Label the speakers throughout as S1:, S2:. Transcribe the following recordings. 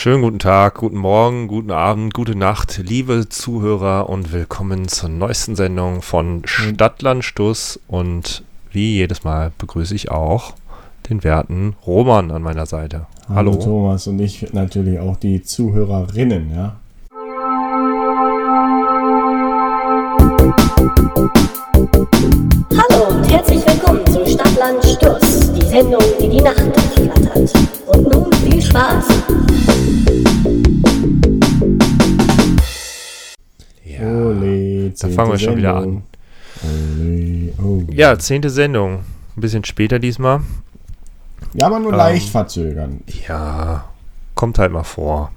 S1: Schönen guten Tag, guten Morgen, guten Abend, gute Nacht, liebe Zuhörer und willkommen zur neuesten Sendung von Stadtland Stuss und wie jedes Mal begrüße ich auch den werten Roman an meiner Seite.
S2: Hallo. Hallo Thomas und ich natürlich auch die Zuhörerinnen, ja.
S3: Hallo und herzlich willkommen zu Stadtland Stuss, die Sendung, die die Nacht
S1: Da fangen wir schon wieder an. Ja, zehnte Sendung. Ein bisschen später diesmal.
S2: Ja, aber nur ähm, leicht verzögern.
S1: Ja, kommt halt mal vor.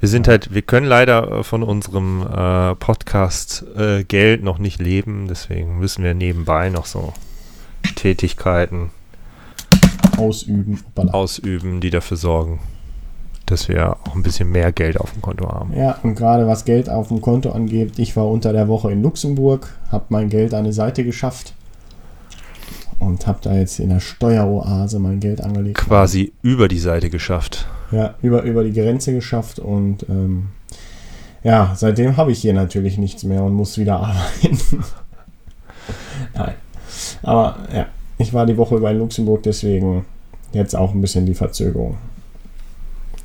S1: Wir sind ja. halt, wir können leider äh, von unserem äh, Podcast äh, Geld noch nicht leben, deswegen müssen wir nebenbei noch so Tätigkeiten
S2: ausüben,
S1: ausüben, die dafür sorgen, dass wir auch ein bisschen mehr Geld auf dem Konto haben.
S2: Ja, und gerade was Geld auf dem Konto angeht, ich war unter der Woche in Luxemburg, habe mein Geld an eine Seite geschafft und habe da jetzt in der Steueroase mein Geld angelegt.
S1: Quasi über die Seite geschafft.
S2: Ja, über, über die Grenze geschafft und ähm, ja, seitdem habe ich hier natürlich nichts mehr und muss wieder arbeiten. Nein. Aber ja, ich war die Woche über in Luxemburg, deswegen jetzt auch ein bisschen die Verzögerung.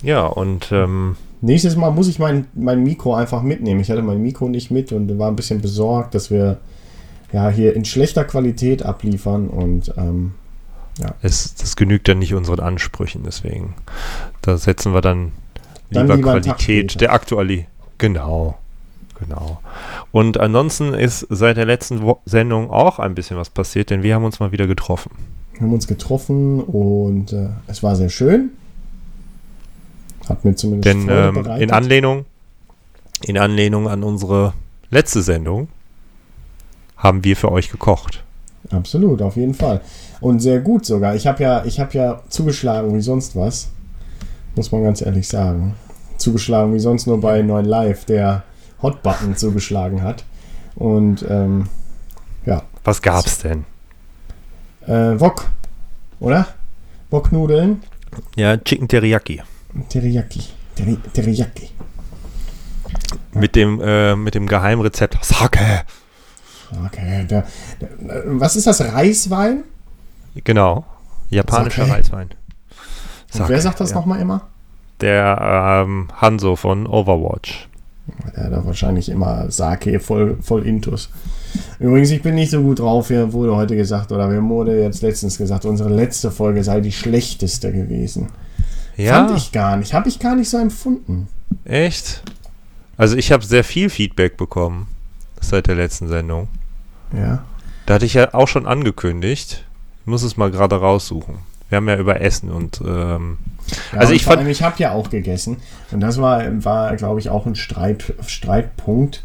S1: Ja, und ähm,
S2: nächstes Mal muss ich mein, mein Mikro einfach mitnehmen. Ich hatte mein Mikro nicht mit und war ein bisschen besorgt, dass wir ja hier in schlechter Qualität abliefern und ähm, ja.
S1: Es, das genügt dann nicht unseren Ansprüchen, deswegen. Da setzen wir dann lieber, dann lieber Qualität der Aktualität. Genau. Genau. Und ansonsten ist seit der letzten Wo Sendung auch ein bisschen was passiert, denn wir haben uns mal wieder getroffen.
S2: Wir haben uns getroffen und äh, es war sehr schön.
S1: Hat mir zumindest Denn ähm, in Anlehnung in Anlehnung an unsere letzte Sendung haben wir für euch gekocht.
S2: Absolut, auf jeden Fall. Und sehr gut sogar. Ich habe ja, ich habe ja zugeschlagen wie sonst was. Muss man ganz ehrlich sagen. Zugeschlagen wie sonst nur bei 9 Live, der Hot-Button zugeschlagen hat. Und ähm, ja.
S1: Was gab's denn?
S2: Äh, Wok, oder? Woknudeln.
S1: Ja, Chicken Teriyaki.
S2: Teriyaki. Teri Teriyaki.
S1: Mit dem, äh, mit dem Geheimrezept Sake.
S2: Okay, der, der, was ist das? Reiswein?
S1: Genau. Japanischer Sake. Reiswein.
S2: Sake, wer sagt das ja. nochmal immer?
S1: Der ähm, Hanzo von Overwatch.
S2: Der hat wahrscheinlich immer Sake voll, voll Intus. Übrigens, ich bin nicht so gut drauf. Hier wurde heute gesagt, oder mir wurde jetzt letztens gesagt, unsere letzte Folge sei die schlechteste gewesen. Ja. Fand ich gar nicht. Habe ich gar nicht so empfunden.
S1: Echt? Also ich habe sehr viel Feedback bekommen seit der letzten Sendung.
S2: Ja.
S1: Da hatte ich ja auch schon angekündigt. Ich muss es mal gerade raussuchen. Wir haben ja über Essen und ähm,
S2: ja, also und ich fand, ich habe ja auch gegessen und das war, war glaube ich, auch ein Streit, Streitpunkt.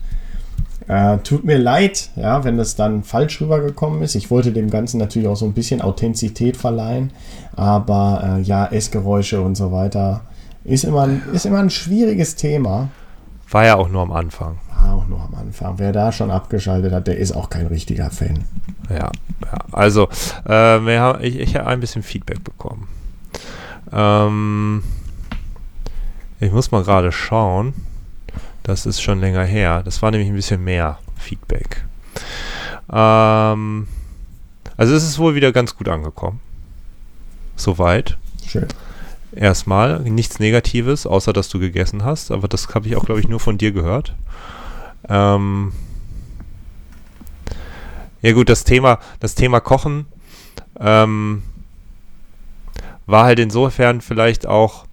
S2: Äh, tut mir leid, ja, wenn das dann falsch rübergekommen ist. Ich wollte dem Ganzen natürlich auch so ein bisschen Authentizität verleihen, aber äh, ja, Essgeräusche und so weiter ist immer, ist immer ein schwieriges Thema.
S1: War ja auch nur am Anfang.
S2: War auch nur am Anfang. Wer da schon abgeschaltet hat, der ist auch kein richtiger Fan.
S1: Ja, ja. also äh, haben, ich, ich habe ein bisschen Feedback bekommen. Ähm, ich muss mal gerade schauen. Das ist schon länger her. Das war nämlich ein bisschen mehr Feedback. Ähm, also es ist wohl wieder ganz gut angekommen. Soweit.
S2: Schön.
S1: Erstmal nichts Negatives, außer dass du gegessen hast. Aber das habe ich auch, glaube ich, nur von dir gehört. Ähm, ja gut, das Thema, das Thema Kochen ähm, war halt insofern vielleicht auch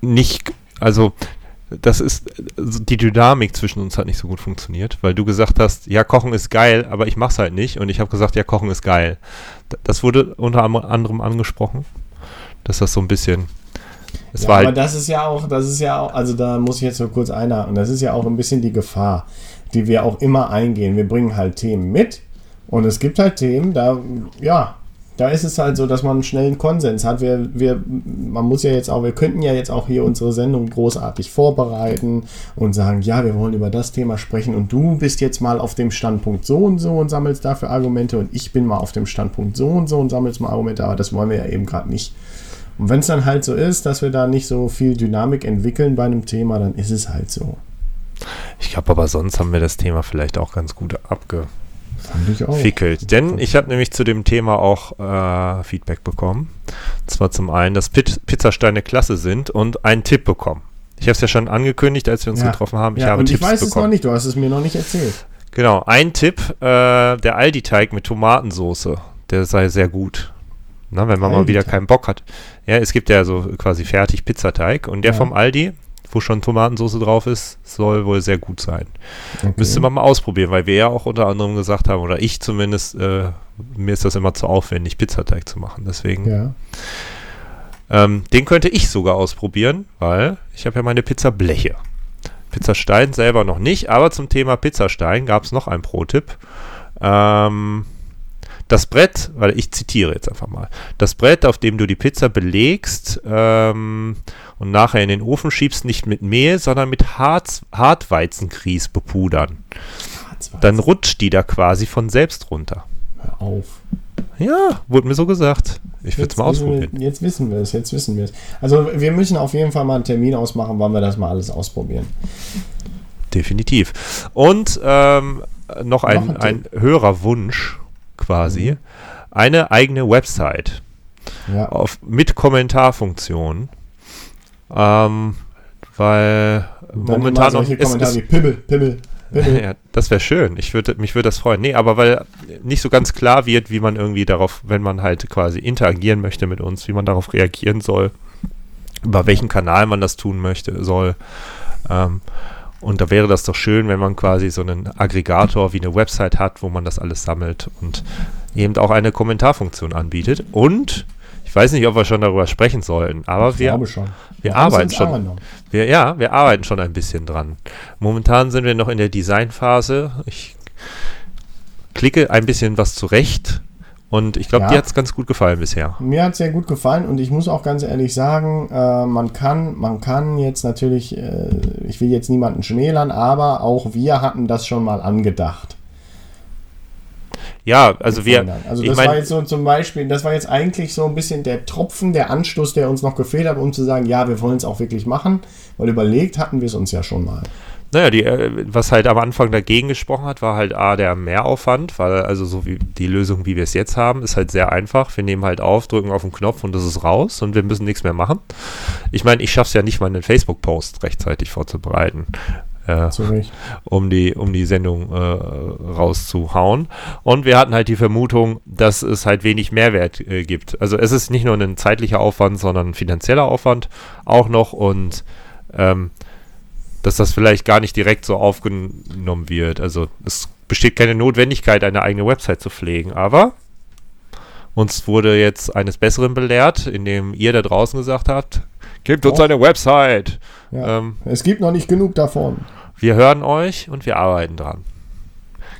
S1: nicht, also das ist, also die Dynamik zwischen uns hat nicht so gut funktioniert, weil du gesagt hast, ja, Kochen ist geil, aber ich mach's halt nicht. Und ich habe gesagt, ja, Kochen ist geil. Das wurde unter anderem angesprochen, dass das so ein bisschen.
S2: Es ja, war aber halt das ist ja auch, das ist ja auch, also da muss ich jetzt nur kurz einhaken, das ist ja auch ein bisschen die Gefahr, die wir auch immer eingehen. Wir bringen halt Themen mit und es gibt halt Themen, da, ja, da ist es halt so, dass man einen schnellen Konsens hat. Wir, wir, man muss ja jetzt auch, wir könnten ja jetzt auch hier unsere Sendung großartig vorbereiten und sagen, ja, wir wollen über das Thema sprechen und du bist jetzt mal auf dem Standpunkt so und so und sammelst dafür Argumente und ich bin mal auf dem Standpunkt so und so und sammelst mal Argumente, aber das wollen wir ja eben gerade nicht. Und wenn es dann halt so ist, dass wir da nicht so viel Dynamik entwickeln bei einem Thema, dann ist es halt so.
S1: Ich glaube aber sonst haben wir das Thema vielleicht auch ganz gut
S2: abgefickelt.
S1: Denn ich habe nämlich zu dem Thema auch äh, Feedback bekommen. Und zwar zum einen, dass Piz Pizzasteine klasse sind und einen Tipp bekommen. Ich habe es ja schon angekündigt, als wir uns ja. getroffen haben.
S2: Ich ja, habe und Tipps ich weiß bekommen. es noch nicht, du hast es mir noch nicht erzählt.
S1: Genau, ein Tipp, äh, der Aldi-Teig mit Tomatensoße, der sei sehr gut. Na, wenn man Aldi mal wieder keinen Bock hat. Ja, es gibt ja so quasi fertig Pizzateig und der ja. vom Aldi, wo schon Tomatensauce drauf ist, soll wohl sehr gut sein. Okay. Müsste man mal ausprobieren, weil wir ja auch unter anderem gesagt haben, oder ich zumindest, äh, mir ist das immer zu aufwendig, Pizzateig zu machen. Deswegen.
S2: Ja.
S1: Ähm, den könnte ich sogar ausprobieren, weil ich habe ja meine Pizzableche. Pizzastein selber noch nicht, aber zum Thema Pizzastein gab es noch einen Pro-Tipp. Ähm, das Brett, weil ich zitiere jetzt einfach mal, das Brett, auf dem du die Pizza belegst ähm, und nachher in den Ofen schiebst, nicht mit Mehl, sondern mit Harz, Hartweizengrieß bepudern. Hartweizen. Dann rutscht die da quasi von selbst runter.
S2: Hör auf.
S1: Ja, wurde mir so gesagt. Ich würde es mal ausprobieren.
S2: Wir, jetzt wissen wir es, jetzt wissen wir es. Also wir müssen auf jeden Fall mal einen Termin ausmachen, wann wir das mal alles ausprobieren.
S1: Definitiv. Und ähm, noch ein, ein höherer Wunsch quasi. Mhm. Eine eigene Website. Ja. Auf, mit Kommentarfunktion. Ähm, weil momentan noch.
S2: Kommentare wie Pimmel, Pimmel,
S1: ja, das wäre schön. Ich würde, mich würde das freuen. Nee, aber weil nicht so ganz klar wird, wie man irgendwie darauf, wenn man halt quasi interagieren möchte mit uns, wie man darauf reagieren soll, über welchen Kanal man das tun möchte, soll. Ähm, und da wäre das doch schön, wenn man quasi so einen Aggregator wie eine Website hat, wo man das alles sammelt und eben auch eine Kommentarfunktion anbietet. Und ich weiß nicht, ob wir schon darüber sprechen sollten, aber ich wir, schon. wir arbeiten schon. Wir, ja, wir arbeiten schon ein bisschen dran. Momentan sind wir noch in der Designphase. Ich klicke ein bisschen was zurecht und ich glaube, ja. dir hat es ganz gut gefallen bisher.
S2: Mir hat es sehr gut gefallen und ich muss auch ganz ehrlich sagen, äh, man, kann, man kann jetzt natürlich, äh, ich will jetzt niemanden schmälern, aber auch wir hatten das schon mal angedacht.
S1: Ja, also wir.
S2: Also das mein, war jetzt so zum Beispiel, das war jetzt eigentlich so ein bisschen der Tropfen, der Anstoß, der uns noch gefehlt hat, um zu sagen, ja, wir wollen es auch wirklich machen, weil überlegt hatten wir es uns ja schon mal.
S1: Naja, die, äh, was halt am Anfang dagegen gesprochen hat, war halt A, der Mehraufwand, weil also so wie die Lösung, wie wir es jetzt haben, ist halt sehr einfach. Wir nehmen halt auf, drücken auf den Knopf und das ist raus und wir müssen nichts mehr machen. Ich meine, ich schaffe es ja nicht mal einen Facebook-Post rechtzeitig vorzubereiten äh, um, die, um die Sendung äh, rauszuhauen. Und wir hatten halt die Vermutung, dass es halt wenig Mehrwert äh, gibt. Also es ist nicht nur ein zeitlicher Aufwand, sondern ein finanzieller Aufwand auch noch und ähm, dass das vielleicht gar nicht direkt so aufgenommen wird. Also es besteht keine Notwendigkeit, eine eigene Website zu pflegen, aber uns wurde jetzt eines Besseren belehrt, indem ihr da draußen gesagt habt, gebt uns eine Website.
S2: Ja, ähm, es gibt noch nicht genug davon.
S1: Wir hören euch und wir arbeiten dran.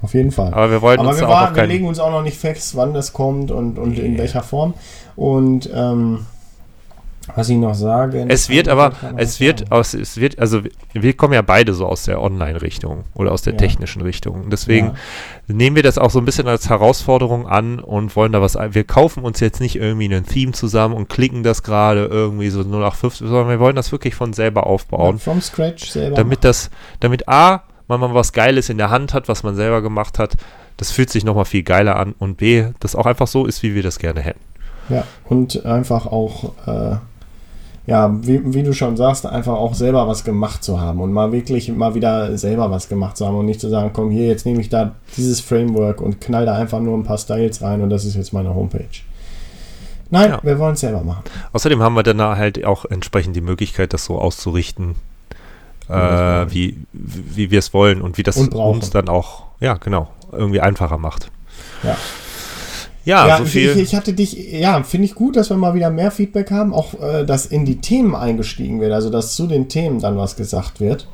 S2: Auf jeden Fall.
S1: Aber wir wollten
S2: Aber
S1: uns
S2: wir,
S1: auch war,
S2: wir legen uns auch noch nicht fest, wann das kommt und, und nee. in welcher Form. Und ähm, was ich noch sage.
S1: Es wird aber, es wird aus, es wird, also wir kommen ja beide so aus der Online-Richtung oder aus der ja. technischen Richtung. Deswegen ja. nehmen wir das auch so ein bisschen als Herausforderung an und wollen da was, wir kaufen uns jetzt nicht irgendwie ein Theme zusammen und klicken das gerade irgendwie so 0815, sondern wir wollen das wirklich von selber aufbauen. Ja,
S2: from scratch selber.
S1: Damit das, damit A, man mal was Geiles in der Hand hat, was man selber gemacht hat, das fühlt sich nochmal viel geiler an und B, das auch einfach so ist, wie wir das gerne hätten.
S2: Ja, und einfach auch äh, ja, wie, wie, du schon sagst, einfach auch selber was gemacht zu haben und mal wirklich mal wieder selber was gemacht zu haben und nicht zu sagen, komm hier, jetzt nehme ich da dieses Framework und knall da einfach nur ein paar Styles rein und das ist jetzt meine Homepage. Nein, ja. wir wollen es selber machen.
S1: Außerdem haben wir dann halt auch entsprechend die Möglichkeit, das so auszurichten, äh, wie, wie wir es wollen und wie das und uns dann auch, ja, genau, irgendwie einfacher macht.
S2: Ja. Ja, ja so viel. Ich, ich, hatte dich, ja, finde ich gut, dass wir mal wieder mehr Feedback haben, auch äh, dass in die Themen eingestiegen wird, also dass zu den Themen dann was gesagt wird.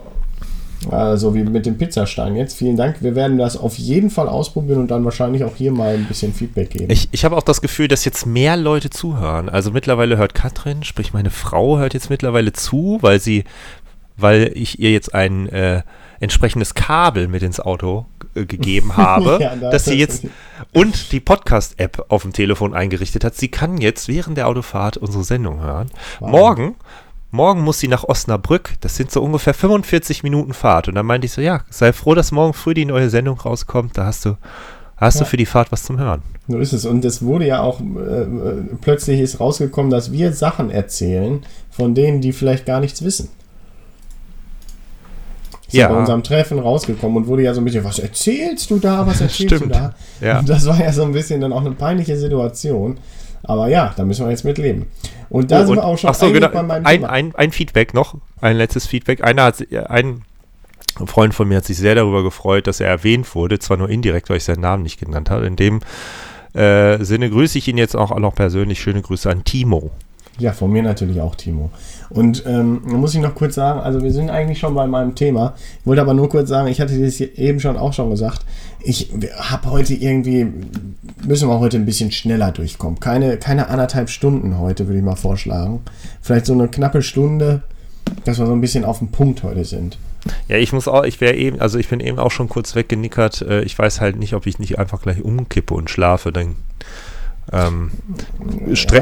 S2: Also wie mit dem Pizzastein jetzt. Vielen Dank. Wir werden das auf jeden Fall ausprobieren und dann wahrscheinlich auch hier mal ein bisschen Feedback geben.
S1: Ich, ich habe auch das Gefühl, dass jetzt mehr Leute zuhören. Also mittlerweile hört Katrin, sprich meine Frau hört jetzt mittlerweile zu, weil sie, weil ich ihr jetzt ein äh, entsprechendes Kabel mit ins Auto äh, gegeben habe, ja, da dass sie jetzt und die Podcast-App auf dem Telefon eingerichtet hat. Sie kann jetzt während der Autofahrt unsere Sendung hören. Wow. Morgen morgen muss sie nach Osnabrück. Das sind so ungefähr 45 Minuten Fahrt. Und dann meinte ich so, ja, sei froh, dass morgen früh die neue Sendung rauskommt. Da hast du, hast ja. du für die Fahrt was zum Hören.
S2: So ist es. Und es wurde ja auch, äh, plötzlich ist rausgekommen, dass wir Sachen erzählen, von denen die vielleicht gar nichts wissen. Ist ja. bei unserem Treffen rausgekommen und wurde ja so ein bisschen, was erzählst du da, was erzählst Stimmt. du da? Ja. Und das war ja so ein bisschen dann auch eine peinliche Situation. Aber ja, da müssen wir jetzt mit leben. Und da oh, sind wir auch schon
S1: ach so, genau, bei meinem ein, ein, ein, Feedback noch, ein letztes Feedback. Einer hat, ein Freund von mir hat sich sehr darüber gefreut, dass er erwähnt wurde, zwar nur indirekt, weil ich seinen Namen nicht genannt habe. In dem äh, Sinne grüße ich ihn jetzt auch noch persönlich. Schöne Grüße an Timo.
S2: Ja, von mir natürlich auch, Timo. Und ähm, muss ich noch kurz sagen, also wir sind eigentlich schon bei meinem Thema. Ich wollte aber nur kurz sagen, ich hatte das eben schon auch schon gesagt, ich habe heute irgendwie, müssen wir heute ein bisschen schneller durchkommen. Keine, keine anderthalb Stunden heute, würde ich mal vorschlagen. Vielleicht so eine knappe Stunde, dass wir so ein bisschen auf dem Punkt heute sind.
S1: Ja, ich muss auch, ich wäre eben, also ich bin eben auch schon kurz weggenickert. Äh, ich weiß halt nicht, ob ich nicht einfach gleich umkippe und schlafe. Dann, ähm,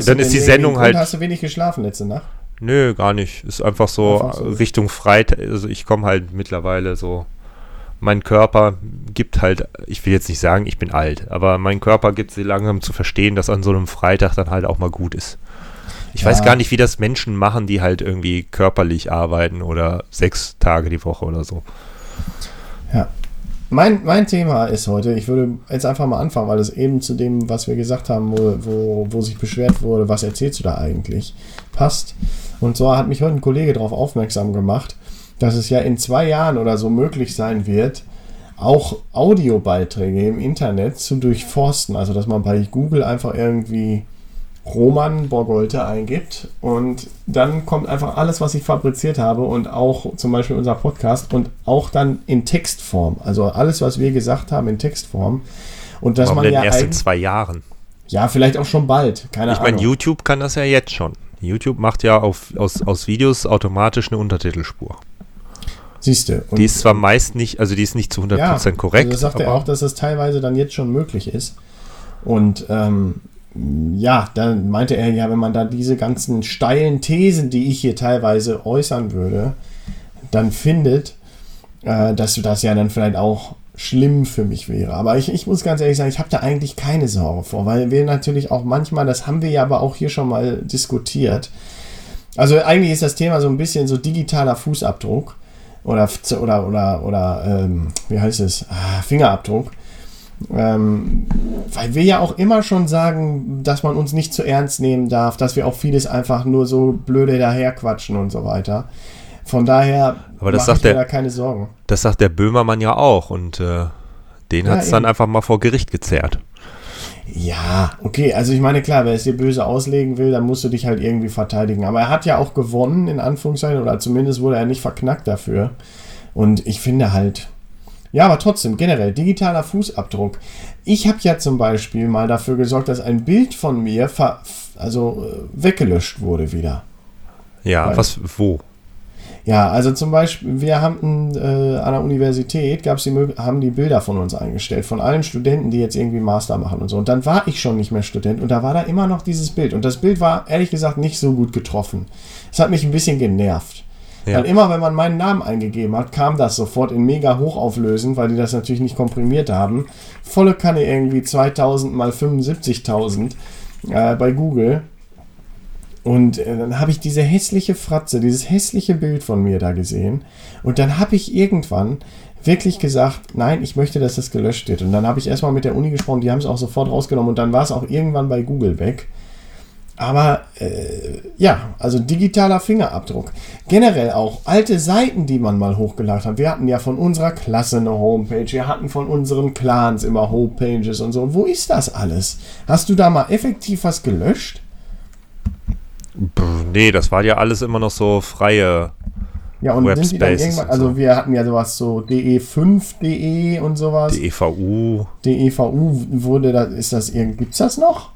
S1: dann ist die Sendung halt.
S2: Hast du wenig geschlafen letzte Nacht?
S1: Nö, gar nicht. Ist einfach so, einfach so. Richtung Freitag. Also ich komme halt mittlerweile so. Mein Körper gibt halt, ich will jetzt nicht sagen, ich bin alt, aber mein Körper gibt sie langsam zu verstehen, dass an so einem Freitag dann halt auch mal gut ist. Ich ja. weiß gar nicht, wie das Menschen machen, die halt irgendwie körperlich arbeiten oder sechs Tage die Woche oder so.
S2: Ja. Mein, mein Thema ist heute, ich würde jetzt einfach mal anfangen, weil es eben zu dem, was wir gesagt haben, wo, wo, wo sich beschwert wurde, was erzählst du da eigentlich, passt. Und zwar hat mich heute ein Kollege darauf aufmerksam gemacht, dass es ja in zwei Jahren oder so möglich sein wird, auch Audiobeiträge im Internet zu durchforsten. Also, dass man bei Google einfach irgendwie Roman Borgolte eingibt und dann kommt einfach alles, was ich fabriziert habe und auch zum Beispiel unser Podcast und auch dann in Textform. Also alles, was wir gesagt haben in Textform. Und dass
S1: Warum
S2: man
S1: ja erst in zwei Jahren.
S2: Ja, vielleicht auch schon bald. Keine
S1: ich Ahnung. Ich meine, YouTube kann das ja jetzt schon. YouTube macht ja auf, aus, aus Videos automatisch eine Untertitelspur.
S2: Siehst du.
S1: Die ist zwar meist nicht, also die ist nicht zu 100% ja, korrekt.
S2: Also sagt er auch, dass das teilweise dann jetzt schon möglich ist. Und ähm, ja, dann meinte er ja, wenn man da diese ganzen steilen Thesen, die ich hier teilweise äußern würde, dann findet, äh, dass das ja dann vielleicht auch schlimm für mich wäre. Aber ich, ich muss ganz ehrlich sagen, ich habe da eigentlich keine Sorge vor, weil wir natürlich auch manchmal, das haben wir ja aber auch hier schon mal diskutiert. Also eigentlich ist das Thema so ein bisschen so digitaler Fußabdruck oder oder oder oder ähm, wie heißt es ah, Fingerabdruck ähm, weil wir ja auch immer schon sagen, dass man uns nicht zu ernst nehmen darf, dass wir auch vieles einfach nur so blöde daherquatschen und so weiter. Von daher
S1: Aber das sagt der, da keine Sorgen. Das sagt der Böhmermann ja auch und äh, den ja, hat es dann einfach mal vor Gericht gezerrt.
S2: Ja, okay, also ich meine, klar, wer es dir böse auslegen will, dann musst du dich halt irgendwie verteidigen. Aber er hat ja auch gewonnen, in Anführungszeichen, oder zumindest wurde er nicht verknackt dafür. Und ich finde halt, ja, aber trotzdem, generell, digitaler Fußabdruck. Ich habe ja zum Beispiel mal dafür gesorgt, dass ein Bild von mir also äh, weggelöscht wurde wieder.
S1: Ja, Weil, was, wo?
S2: Ja, also zum Beispiel, wir haben äh, an der Universität gab's die, haben die Bilder von uns eingestellt, von allen Studenten, die jetzt irgendwie Master machen und so. Und dann war ich schon nicht mehr Student und da war da immer noch dieses Bild. Und das Bild war ehrlich gesagt nicht so gut getroffen. Es hat mich ein bisschen genervt. Ja. Weil immer, wenn man meinen Namen eingegeben hat, kam das sofort in mega hochauflösend, weil die das natürlich nicht komprimiert haben. Volle Kanne irgendwie 2000 mal 75.000 äh, bei Google. Und äh, dann habe ich diese hässliche Fratze, dieses hässliche Bild von mir da gesehen. Und dann habe ich irgendwann wirklich gesagt, nein, ich möchte, dass das gelöscht wird. Und dann habe ich erstmal mit der Uni gesprochen, die haben es auch sofort rausgenommen und dann war es auch irgendwann bei Google weg. Aber äh, ja, also digitaler Fingerabdruck. Generell auch alte Seiten, die man mal hochgeladen hat. Wir hatten ja von unserer Klasse eine Homepage, wir hatten von unseren Clans immer Homepages und so. Wo ist das alles? Hast du da mal effektiv was gelöscht?
S1: Nee, das war ja alles immer noch so freie
S2: ja, und sind die dann irgendwann, also wir hatten ja sowas so DE5.de und sowas.
S1: DEVU.
S2: DEVU wurde da, ist das irgendwie, gibt's das noch?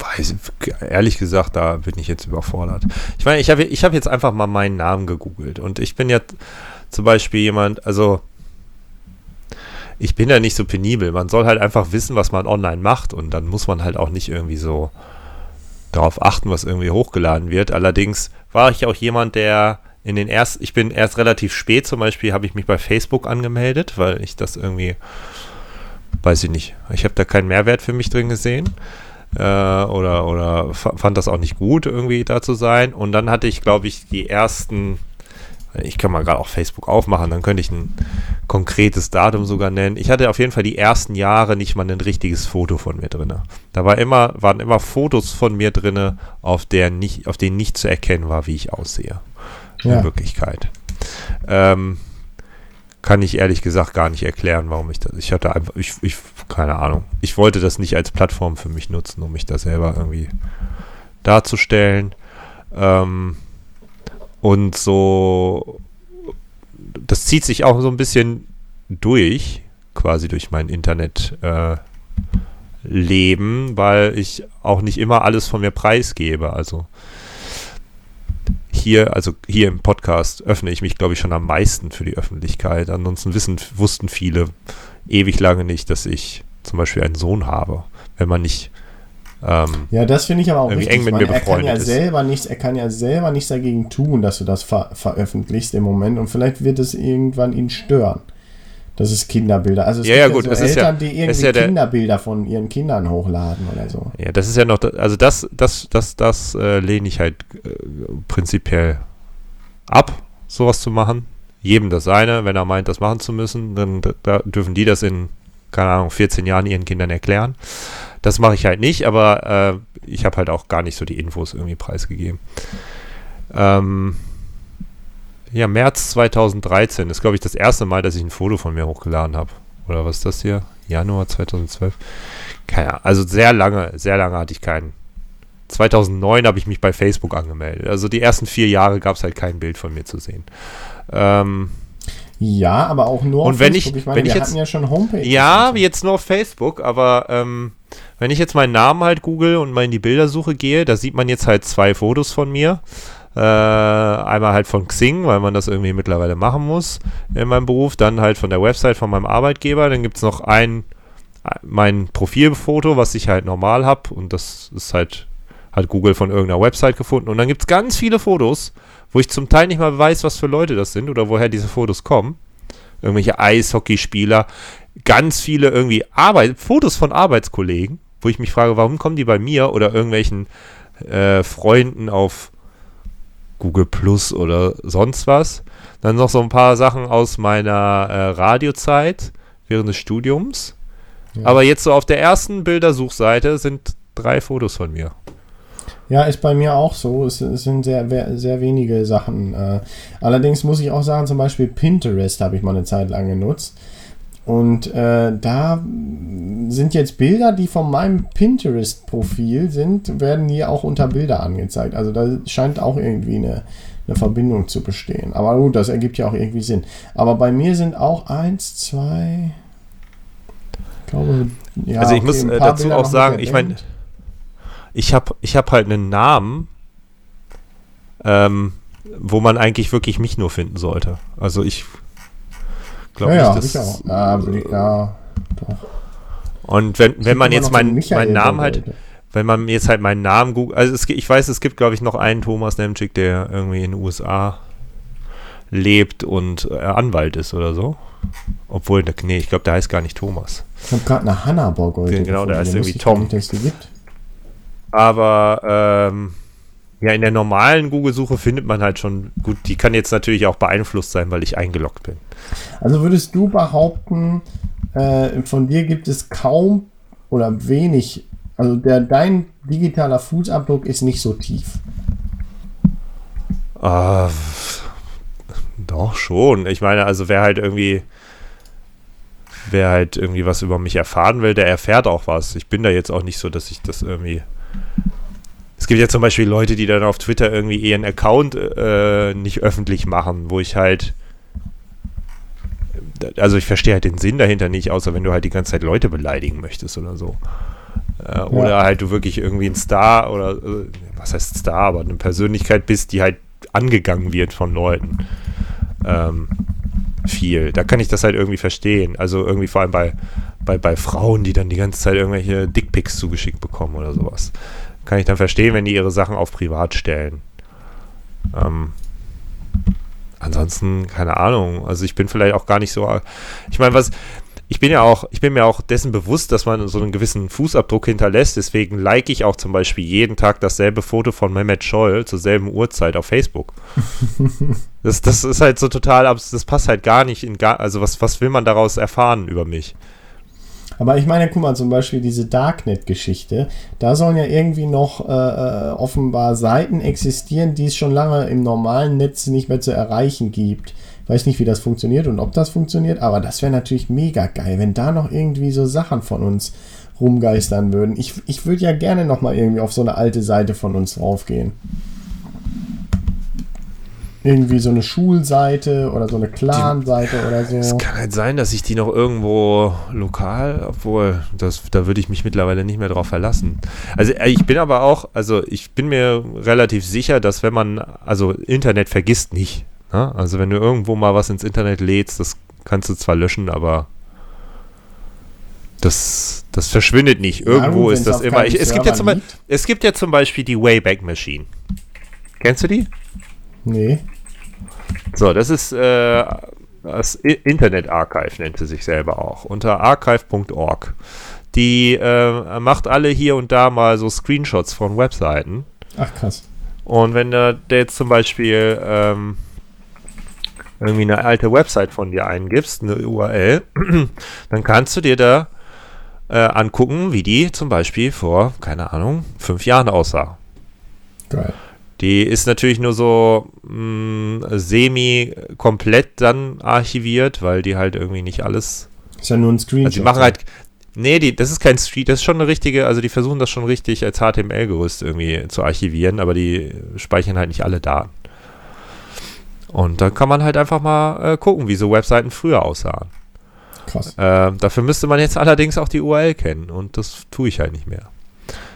S1: Weiß, ehrlich gesagt, da bin ich jetzt überfordert. Ich meine, ich habe ich hab jetzt einfach mal meinen Namen gegoogelt und ich bin jetzt zum Beispiel jemand, also ich bin ja nicht so penibel. Man soll halt einfach wissen, was man online macht und dann muss man halt auch nicht irgendwie so darauf achten, was irgendwie hochgeladen wird. Allerdings war ich auch jemand, der in den ersten, ich bin erst relativ spät zum Beispiel, habe ich mich bei Facebook angemeldet, weil ich das irgendwie, weiß ich nicht, ich habe da keinen Mehrwert für mich drin gesehen äh, oder, oder fand das auch nicht gut, irgendwie da zu sein. Und dann hatte ich, glaube ich, die ersten ich kann mal gerade auch Facebook aufmachen, dann könnte ich ein konkretes Datum sogar nennen. Ich hatte auf jeden Fall die ersten Jahre nicht mal ein richtiges Foto von mir drin. Da war immer, waren immer Fotos von mir drin, auf, der nicht, auf denen nicht zu erkennen war, wie ich aussehe. Ja. In Wirklichkeit. Ähm, kann ich ehrlich gesagt gar nicht erklären, warum ich das. Ich hatte einfach, ich, ich, keine Ahnung. Ich wollte das nicht als Plattform für mich nutzen, um mich da selber irgendwie darzustellen. Ähm, und so, das zieht sich auch so ein bisschen durch, quasi durch mein Internetleben, äh, weil ich auch nicht immer alles von mir preisgebe. Also hier, also hier im Podcast öffne ich mich, glaube ich, schon am meisten für die Öffentlichkeit. Ansonsten wissen, wussten viele ewig lange nicht, dass ich zum Beispiel einen Sohn habe. Wenn man nicht
S2: ähm, ja, das finde ich aber auch
S1: richtig. Eng mit mir
S2: er kann ja
S1: ist.
S2: selber nichts, er kann ja selber nichts dagegen tun, dass du das ver veröffentlichst im Moment und vielleicht wird es irgendwann ihn stören. Das ist Kinderbilder. Also es
S1: ja,
S2: gibt
S1: ja,
S2: so
S1: Eltern,
S2: ja, die irgendwie ja Kinderbilder von ihren Kindern hochladen oder so.
S1: Ja, das ist ja noch, also das, das, das, das äh, lehne ich halt äh, prinzipiell ab, sowas zu machen. Jedem das seine, wenn er meint, das machen zu müssen, dann da dürfen die das in, keine Ahnung, 14 Jahren ihren Kindern erklären. Das mache ich halt nicht, aber äh, ich habe halt auch gar nicht so die Infos irgendwie preisgegeben. Ähm, ja, März 2013 ist, glaube ich, das erste Mal, dass ich ein Foto von mir hochgeladen habe. Oder was ist das hier? Januar 2012? Keine Ahnung. Also sehr lange, sehr lange hatte ich keinen. 2009 habe ich mich bei Facebook angemeldet. Also die ersten vier Jahre gab es halt kein Bild von mir zu sehen. Ähm,
S2: ja, aber auch nur
S1: und
S2: auf
S1: wenn
S2: Facebook.
S1: Ich, ich meine, wenn
S2: wir
S1: ich jetzt,
S2: ja schon Homepage.
S1: Ja, jetzt nur auf Facebook, aber ähm, wenn ich jetzt meinen Namen halt google und mal in die Bildersuche gehe, da sieht man jetzt halt zwei Fotos von mir. Äh, einmal halt von Xing, weil man das irgendwie mittlerweile machen muss in meinem Beruf. Dann halt von der Website von meinem Arbeitgeber. Dann gibt es noch ein, mein Profilfoto, was ich halt normal habe. Und das ist halt, hat Google von irgendeiner Website gefunden. Und dann gibt es ganz viele Fotos, wo ich zum Teil nicht mal weiß, was für Leute das sind oder woher diese Fotos kommen. Irgendwelche Eishockeyspieler, ganz viele irgendwie Arbeit, Fotos von Arbeitskollegen wo ich mich frage, warum kommen die bei mir oder irgendwelchen äh, Freunden auf Google Plus oder sonst was. Dann noch so ein paar Sachen aus meiner äh, Radiozeit während des Studiums. Ja. Aber jetzt so auf der ersten Bildersuchseite sind drei Fotos von mir.
S2: Ja, ist bei mir auch so. Es, es sind sehr, sehr wenige Sachen. Äh, allerdings muss ich auch sagen, zum Beispiel Pinterest habe ich mal eine Zeit lang genutzt. Und äh, da sind jetzt Bilder, die von meinem Pinterest-Profil sind, werden hier auch unter Bilder angezeigt. Also da scheint auch irgendwie eine, eine Verbindung zu bestehen. Aber gut, das ergibt ja auch irgendwie Sinn. Aber bei mir sind auch eins, zwei.
S1: Ich glaube, ja, also ich okay, muss äh, dazu Bilder auch sagen, ich meine, ich habe ich hab halt einen Namen, ähm, wo man eigentlich wirklich mich nur finden sollte. Also ich
S2: glaube ja, nicht. Ja, ich auch. Ja, ja,
S1: doch. Und wenn, wenn man jetzt meinen mein Namen halt, wenn man jetzt halt meinen Namen googelt, also es, ich weiß, es gibt, glaube ich, noch einen Thomas Nemczyk, der irgendwie in den USA lebt und äh, Anwalt ist oder so. Obwohl, nee, ich glaube, der heißt gar nicht Thomas.
S2: Ich habe gerade eine Hanna Borgold.
S1: Genau, der heißt irgendwie Tom. Nicht, Aber ähm, ja, in der normalen Google-Suche findet man halt schon, gut, die kann jetzt natürlich auch beeinflusst sein, weil ich eingeloggt bin.
S2: Also würdest du behaupten, äh, von dir gibt es kaum oder wenig, also der, dein digitaler Fußabdruck ist nicht so tief.
S1: Uh, doch schon. Ich meine, also wer halt irgendwie, wer halt irgendwie was über mich erfahren will, der erfährt auch was. Ich bin da jetzt auch nicht so, dass ich das irgendwie es gibt ja zum Beispiel Leute, die dann auf Twitter irgendwie ihren Account äh, nicht öffentlich machen, wo ich halt. Also ich verstehe halt den Sinn dahinter nicht, außer wenn du halt die ganze Zeit Leute beleidigen möchtest oder so. Äh, oder ja. halt du wirklich irgendwie ein Star oder äh, was heißt Star, aber eine Persönlichkeit bist, die halt angegangen wird von Leuten. Ähm, viel. Da kann ich das halt irgendwie verstehen. Also irgendwie vor allem bei, bei, bei Frauen, die dann die ganze Zeit irgendwelche Dickpics zugeschickt bekommen oder sowas. Kann ich dann verstehen, wenn die ihre Sachen auf privat stellen. Ähm, ansonsten, keine Ahnung. Also ich bin vielleicht auch gar nicht so. Ich meine, was, ich bin ja auch, ich bin mir auch dessen bewusst, dass man so einen gewissen Fußabdruck hinterlässt. Deswegen like ich auch zum Beispiel jeden Tag dasselbe Foto von Mehmet Scholl zur selben Uhrzeit auf Facebook. das, das ist halt so total, das passt halt gar nicht in gar, also was, was will man daraus erfahren über mich?
S2: Aber ich meine, guck mal, zum Beispiel diese Darknet-Geschichte, da sollen ja irgendwie noch äh, äh offenbar Seiten existieren, die es schon lange im normalen Netz nicht mehr zu erreichen gibt. Weiß nicht, wie das funktioniert und ob das funktioniert, aber das wäre natürlich mega geil, wenn da noch irgendwie so Sachen von uns rumgeistern würden. Ich, ich würde ja gerne noch mal irgendwie auf so eine alte Seite von uns draufgehen. Irgendwie so eine Schulseite oder so eine Clan-Seite oder so.
S1: Es kann halt sein, dass ich die noch irgendwo lokal, obwohl, das, da würde ich mich mittlerweile nicht mehr drauf verlassen. Also äh, ich bin aber auch, also ich bin mir relativ sicher, dass wenn man, also Internet vergisst nicht. Ne? Also wenn du irgendwo mal was ins Internet lädst, das kannst du zwar löschen, aber das, das verschwindet nicht. Irgendwo ja, ist das immer. Ich, es, gibt ja zum es gibt ja zum Beispiel die Wayback Machine. Kennst du die?
S2: Nee.
S1: So, das ist äh, das Internet Archive, nennt sie sich selber auch. Unter archive.org. Die äh, macht alle hier und da mal so Screenshots von Webseiten.
S2: Ach krass.
S1: Und wenn der jetzt zum Beispiel ähm, irgendwie eine alte Website von dir eingibst, eine URL, dann kannst du dir da äh, angucken, wie die zum Beispiel vor, keine Ahnung, fünf Jahren aussah.
S2: Geil.
S1: Die ist natürlich nur so mm, semi-komplett dann archiviert, weil die halt irgendwie nicht alles.
S2: Ist ja nur ein Screenshot.
S1: Also die machen halt. Nee, die, das ist kein Street, das ist schon eine richtige, also die versuchen das schon richtig als HTML-Gerüst irgendwie zu archivieren, aber die speichern halt nicht alle Daten. Und dann kann man halt einfach mal äh, gucken, wie so Webseiten früher aussahen.
S2: Krass.
S1: Äh, dafür müsste man jetzt allerdings auch die URL kennen und das tue ich halt nicht mehr.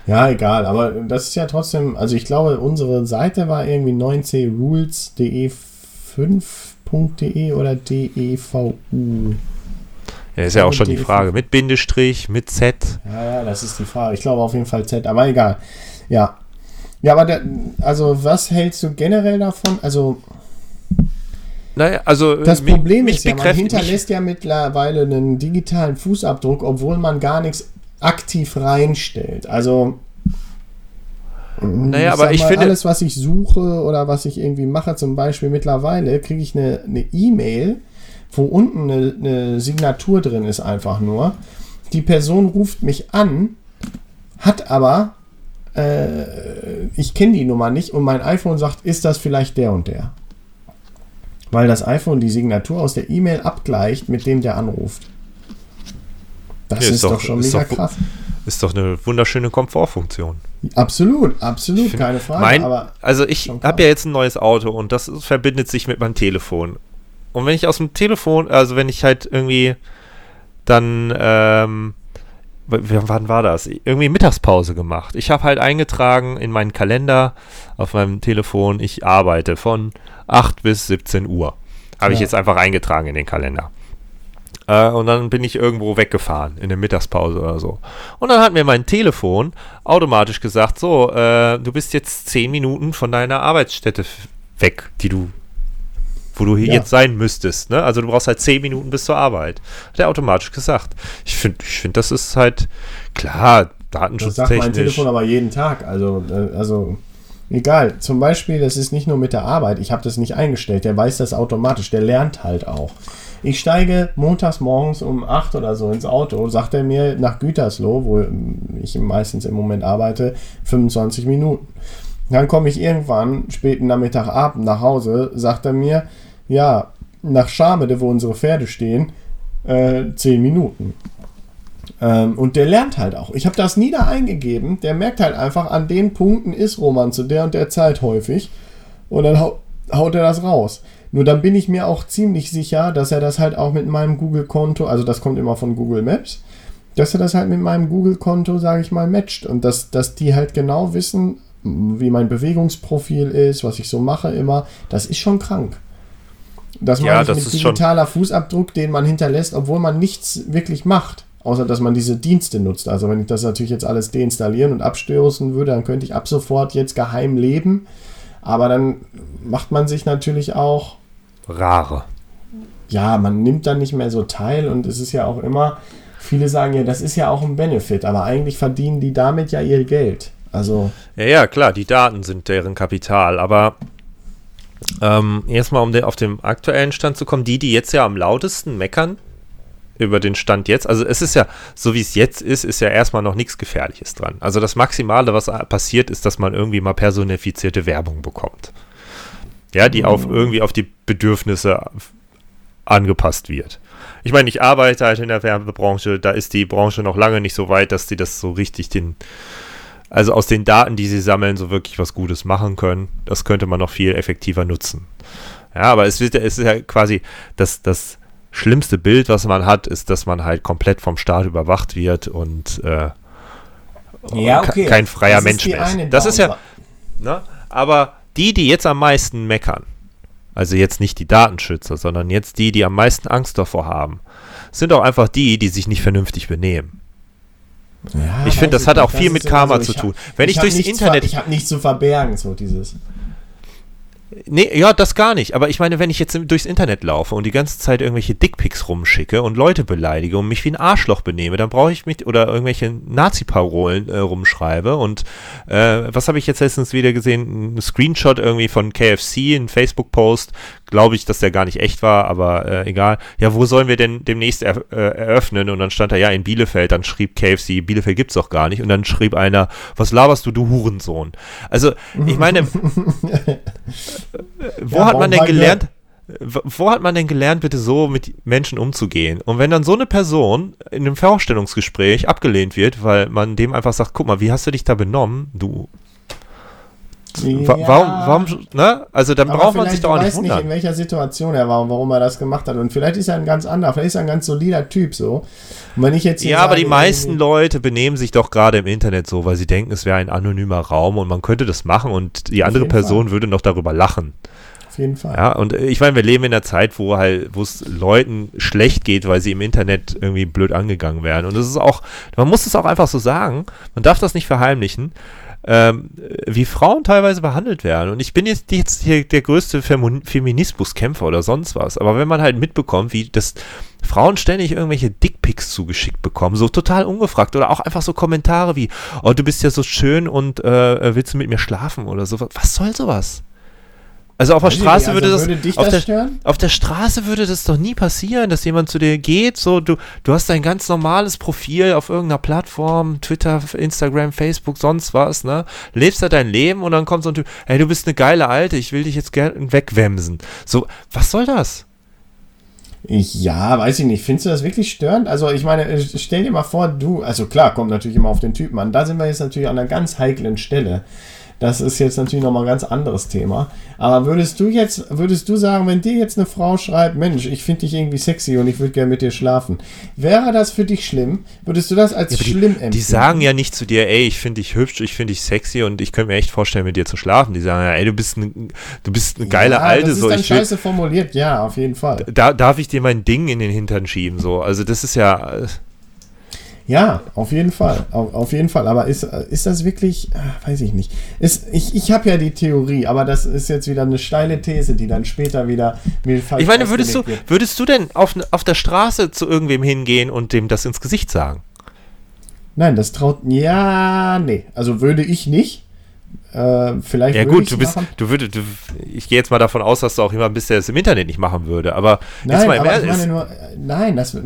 S2: Ja, egal, aber das ist ja trotzdem, also ich glaube, unsere Seite war irgendwie 9crules.de5.de oder DEVU.
S1: Ja, ist ja auch schon die Frage. Mit Bindestrich, mit Z.
S2: Ja, ja, das ist die Frage. Ich glaube auf jeden Fall Z, aber egal. Ja. Ja, aber der, also was hältst du generell davon? Also
S1: naja, also
S2: das Problem mich, ist ja, man hinterlässt ja mittlerweile einen digitalen Fußabdruck, obwohl man gar nichts aktiv reinstellt. Also
S1: naja, aber ich
S2: mal,
S1: finde
S2: alles, was ich suche oder was ich irgendwie mache, zum Beispiel mittlerweile kriege ich eine E-Mail, e wo unten eine, eine Signatur drin ist, einfach nur. Die Person ruft mich an, hat aber äh, ich kenne die Nummer nicht und mein iPhone sagt, ist das vielleicht der und der? weil das iPhone die Signatur aus der E-Mail abgleicht mit dem, der anruft. Das ja, ist, ist, doch, schon mega doch, krass.
S1: Ist doch eine wunderschöne Komfortfunktion.
S2: Absolut, absolut, find, keine Frage.
S1: Mein, also ich habe ja jetzt ein neues Auto und das verbindet sich mit meinem Telefon. Und wenn ich aus dem Telefon, also wenn ich halt irgendwie dann, ähm, wann war das? Irgendwie Mittagspause gemacht. Ich habe halt eingetragen in meinen Kalender auf meinem Telefon, ich arbeite von 8 bis 17 Uhr. Habe ja. ich jetzt einfach eingetragen in den Kalender. Äh, und dann bin ich irgendwo weggefahren in der Mittagspause oder so. Und dann hat mir mein Telefon automatisch gesagt, so, äh, du bist jetzt 10 Minuten von deiner Arbeitsstätte weg, die du wo du hier ja. jetzt sein müsstest. Ne? Also du brauchst halt 10 Minuten bis zur Arbeit. Hat er automatisch gesagt. Ich finde, ich find, das ist halt klar, datenschutztechnisch. Das sagt mein
S2: Telefon aber jeden Tag. Also, äh, also Egal, zum Beispiel, das ist nicht nur mit der Arbeit, ich habe das nicht eingestellt, der weiß das automatisch, der lernt halt auch. Ich steige montags morgens um 8 oder so ins Auto, sagt er mir nach Gütersloh, wo ich meistens im Moment arbeite, 25 Minuten. Dann komme ich irgendwann, späten Nachmittagabend nach Hause, sagt er mir, ja, nach Schamede, wo unsere Pferde stehen, äh, 10 Minuten. Ähm, und der lernt halt auch. Ich habe das nie da eingegeben. Der merkt halt einfach, an den Punkten ist Roman zu der und der Zeit häufig. Und dann hau haut er das raus. Nur dann bin ich mir auch ziemlich sicher, dass er das halt auch mit meinem Google-Konto, also das kommt immer von Google Maps, dass er das halt mit meinem Google-Konto, sage ich mal, matcht und dass, dass die halt genau wissen, wie mein Bewegungsprofil ist, was ich so mache immer, das ist schon krank. Das
S1: ja,
S2: meine
S1: das
S2: ich
S1: ist
S2: mit digitaler Fußabdruck, den man hinterlässt, obwohl man nichts wirklich macht, außer dass man diese Dienste nutzt. Also wenn ich das natürlich jetzt alles deinstallieren und abstößen würde, dann könnte ich ab sofort jetzt geheim leben. Aber dann macht man sich natürlich auch
S1: Rare.
S2: Ja, man nimmt dann nicht mehr so teil und es ist ja auch immer, viele sagen ja, das ist ja auch ein Benefit, aber eigentlich verdienen die damit ja ihr Geld. Also.
S1: Ja, ja, klar, die Daten sind deren Kapital, aber ähm, erstmal, um den, auf den aktuellen Stand zu kommen, die, die jetzt ja am lautesten meckern über den Stand jetzt, also es ist ja, so wie es jetzt ist, ist ja erstmal noch nichts Gefährliches dran. Also das Maximale, was passiert, ist, dass man irgendwie mal personifizierte Werbung bekommt. Ja, die auf irgendwie auf die Bedürfnisse angepasst wird. Ich meine, ich arbeite halt in der Werbebranche, da ist die Branche noch lange nicht so weit, dass sie das so richtig den, also aus den Daten, die sie sammeln, so wirklich was Gutes machen können. Das könnte man noch viel effektiver nutzen. Ja, aber es, wird, es ist ja quasi das, das schlimmste Bild, was man hat, ist, dass man halt komplett vom Staat überwacht wird und äh,
S2: ja, okay.
S1: kein freier das Mensch mehr ist. Das ist ja, ne? aber die, die jetzt am meisten meckern, also jetzt nicht die Datenschützer, sondern jetzt die, die am meisten Angst davor haben, sind auch einfach die, die sich nicht vernünftig benehmen. Ja, ich finde, das hat auch viel mit Karma so, zu tun. Hab, Wenn ich, ich durchs Internet.
S2: Ich habe nichts zu verbergen, so dieses.
S1: Nee, ja, das gar nicht. Aber ich meine, wenn ich jetzt durchs Internet laufe und die ganze Zeit irgendwelche Dickpics rumschicke und Leute beleidige und mich wie ein Arschloch benehme, dann brauche ich mich oder irgendwelche Nazi-Parolen äh, rumschreibe. Und äh, was habe ich jetzt letztens wieder gesehen? Ein Screenshot irgendwie von KFC, ein Facebook-Post. Glaube ich, dass der gar nicht echt war, aber äh, egal. Ja, wo sollen wir denn demnächst er, äh, eröffnen? Und dann stand da ja in Bielefeld. Dann schrieb KFC, Bielefeld gibt's doch gar nicht. Und dann schrieb einer, was laberst du, du Hurensohn? Also, ich meine. wo ja, hat man denn gelernt? Wo hat man denn gelernt, bitte so mit Menschen umzugehen? Und wenn dann so eine Person in einem Vorstellungsgespräch abgelehnt wird, weil man dem einfach sagt, guck mal, wie hast du dich da benommen, du ja. Warum, warum, ne? Also dann braucht man sich doch auch nicht wundern. nicht,
S2: in welcher Situation er war und warum er das gemacht hat. Und vielleicht ist er ein ganz anderer, vielleicht ist er ein ganz solider Typ so.
S1: Und wenn ich jetzt ja, sage, aber die meisten Leute benehmen sich doch gerade im Internet so, weil sie denken, es wäre ein anonymer Raum und man könnte das machen und die andere Person Fall. würde noch darüber lachen.
S2: Auf jeden Fall.
S1: Ja, und ich meine, wir leben in einer Zeit, wo halt, wo es Leuten schlecht geht, weil sie im Internet irgendwie blöd angegangen werden. Und das ist auch, man muss es auch einfach so sagen, man darf das nicht verheimlichen ähm, wie Frauen teilweise behandelt werden. Und ich bin jetzt, jetzt hier der größte Feminismuskämpfer oder sonst was. Aber wenn man halt mitbekommt, wie das Frauen ständig irgendwelche Dickpics zugeschickt bekommen, so total ungefragt oder auch einfach so Kommentare wie, oh, du bist ja so schön und äh, willst du mit mir schlafen oder so. Was soll sowas? Also auf der Straße also würde das, würde auf, das der, auf, der, Straße würde das doch nie passieren, dass jemand zu dir geht, so du du hast ein ganz normales Profil auf irgendeiner Plattform, Twitter, Instagram, Facebook, sonst was, ne? Lebst da dein Leben und dann kommt so ein Typ, hey, du bist eine geile Alte, ich will dich jetzt gerne wegwemsen. So, was soll das?
S2: Ich, ja, weiß ich nicht. Findest du das wirklich störend? Also, ich meine, äh, stell dir mal vor, du, also klar, kommt natürlich immer auf den Typen an. Da sind wir jetzt natürlich an einer ganz heiklen Stelle. Das ist jetzt natürlich nochmal ein ganz anderes Thema. Aber würdest du jetzt, würdest du sagen, wenn dir jetzt eine Frau schreibt, Mensch, ich finde dich irgendwie sexy und ich würde gerne mit dir schlafen, wäre das für dich schlimm? Würdest du das als ja, schlimm
S1: empfinden? Die sagen ja nicht zu dir, ey, ich finde dich hübsch, ich finde dich sexy und ich könnte mir echt vorstellen, mit dir zu schlafen. Die sagen ja, ey, du bist, ein, du bist eine geile ja, Alte. Das ist
S2: so, dann scheiße formuliert, ja, auf jeden Fall.
S1: Da darf ich dir mein Ding in den Hintern schieben, so. Also das ist ja äh,
S2: ja, auf jeden Fall. Auf, auf, jeden Fall. Aber ist, ist das wirklich, ah, weiß ich nicht. Ist, ich ich habe ja die Theorie, aber das ist jetzt wieder eine steile These, die dann später wieder
S1: mir Ich meine, würdest du, würdest du denn auf, auf der Straße zu irgendwem hingehen und dem das ins Gesicht sagen?
S2: Nein, das traut. Ja, nee. Also würde ich nicht. Äh, vielleicht
S1: ja gut, du bist, machen. du würdest, du, ich gehe jetzt mal davon aus, dass du auch jemand bist, der es im Internet nicht machen würde. Aber
S2: nein, mal aber ich meine nur, nein, das,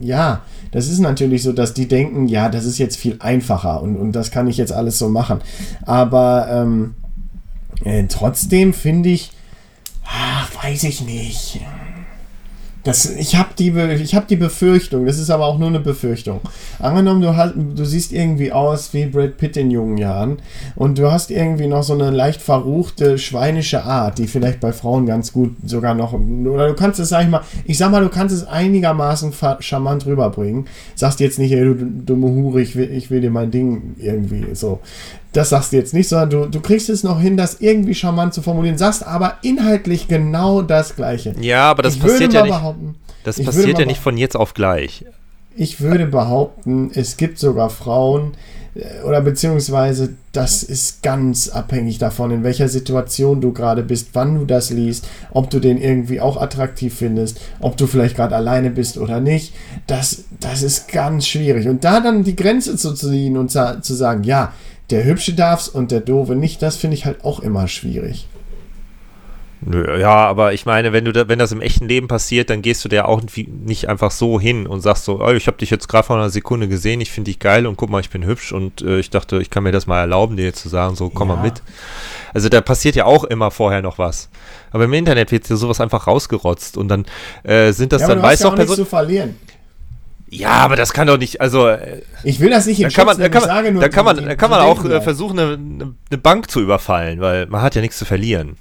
S2: ja, das ist natürlich so, dass die denken, ja, das ist jetzt viel einfacher und, und das kann ich jetzt alles so machen. Aber ähm, äh, trotzdem finde ich, ach, weiß ich nicht. Das, ich habe die, hab die Befürchtung, das ist aber auch nur eine Befürchtung. Angenommen, du, hast, du siehst irgendwie aus wie Brad Pitt in jungen Jahren und du hast irgendwie noch so eine leicht verruchte, schweinische Art, die vielleicht bei Frauen ganz gut sogar noch. Oder du kannst es, sag ich mal, ich sag mal, du kannst es einigermaßen charmant rüberbringen. Sagst jetzt nicht, ey, du dumme Hure, ich will, ich will dir mein Ding irgendwie so. Das sagst du jetzt nicht, sondern du, du kriegst es noch hin, das irgendwie charmant zu formulieren, sagst aber inhaltlich genau das Gleiche.
S1: Ja, aber das ich passiert ja nicht. Das passiert ja nicht von jetzt auf gleich.
S2: Ich würde behaupten, es gibt sogar Frauen, äh, oder beziehungsweise das ist ganz abhängig davon, in welcher Situation du gerade bist, wann du das liest, ob du den irgendwie auch attraktiv findest, ob du vielleicht gerade alleine bist oder nicht. Das, das ist ganz schwierig. Und da dann die Grenze zu ziehen und zu sagen, ja, der Hübsche darf's und der Doofe nicht, das finde ich halt auch immer schwierig.
S1: Ja, aber ich meine, wenn du da, wenn das im echten Leben passiert, dann gehst du der auch nicht einfach so hin und sagst so, oh, ich habe dich jetzt gerade vor einer Sekunde gesehen, ich finde dich geil und guck mal, ich bin hübsch und äh, ich dachte, ich kann mir das mal erlauben, dir jetzt zu sagen, so komm ja. mal mit. Also da passiert ja auch immer vorher noch was. Aber im Internet wird ja sowas einfach rausgerotzt und dann äh, sind das
S2: ja,
S1: dann
S2: weiß ja auch Personen. zu verlieren.
S1: Ja, aber das kann doch nicht, also. Äh,
S2: ich will das nicht
S1: in kann man, da kann man, da kann man, da kann man auch äh, versuchen, eine, eine, Bank zu überfallen, weil man hat ja nichts zu verlieren.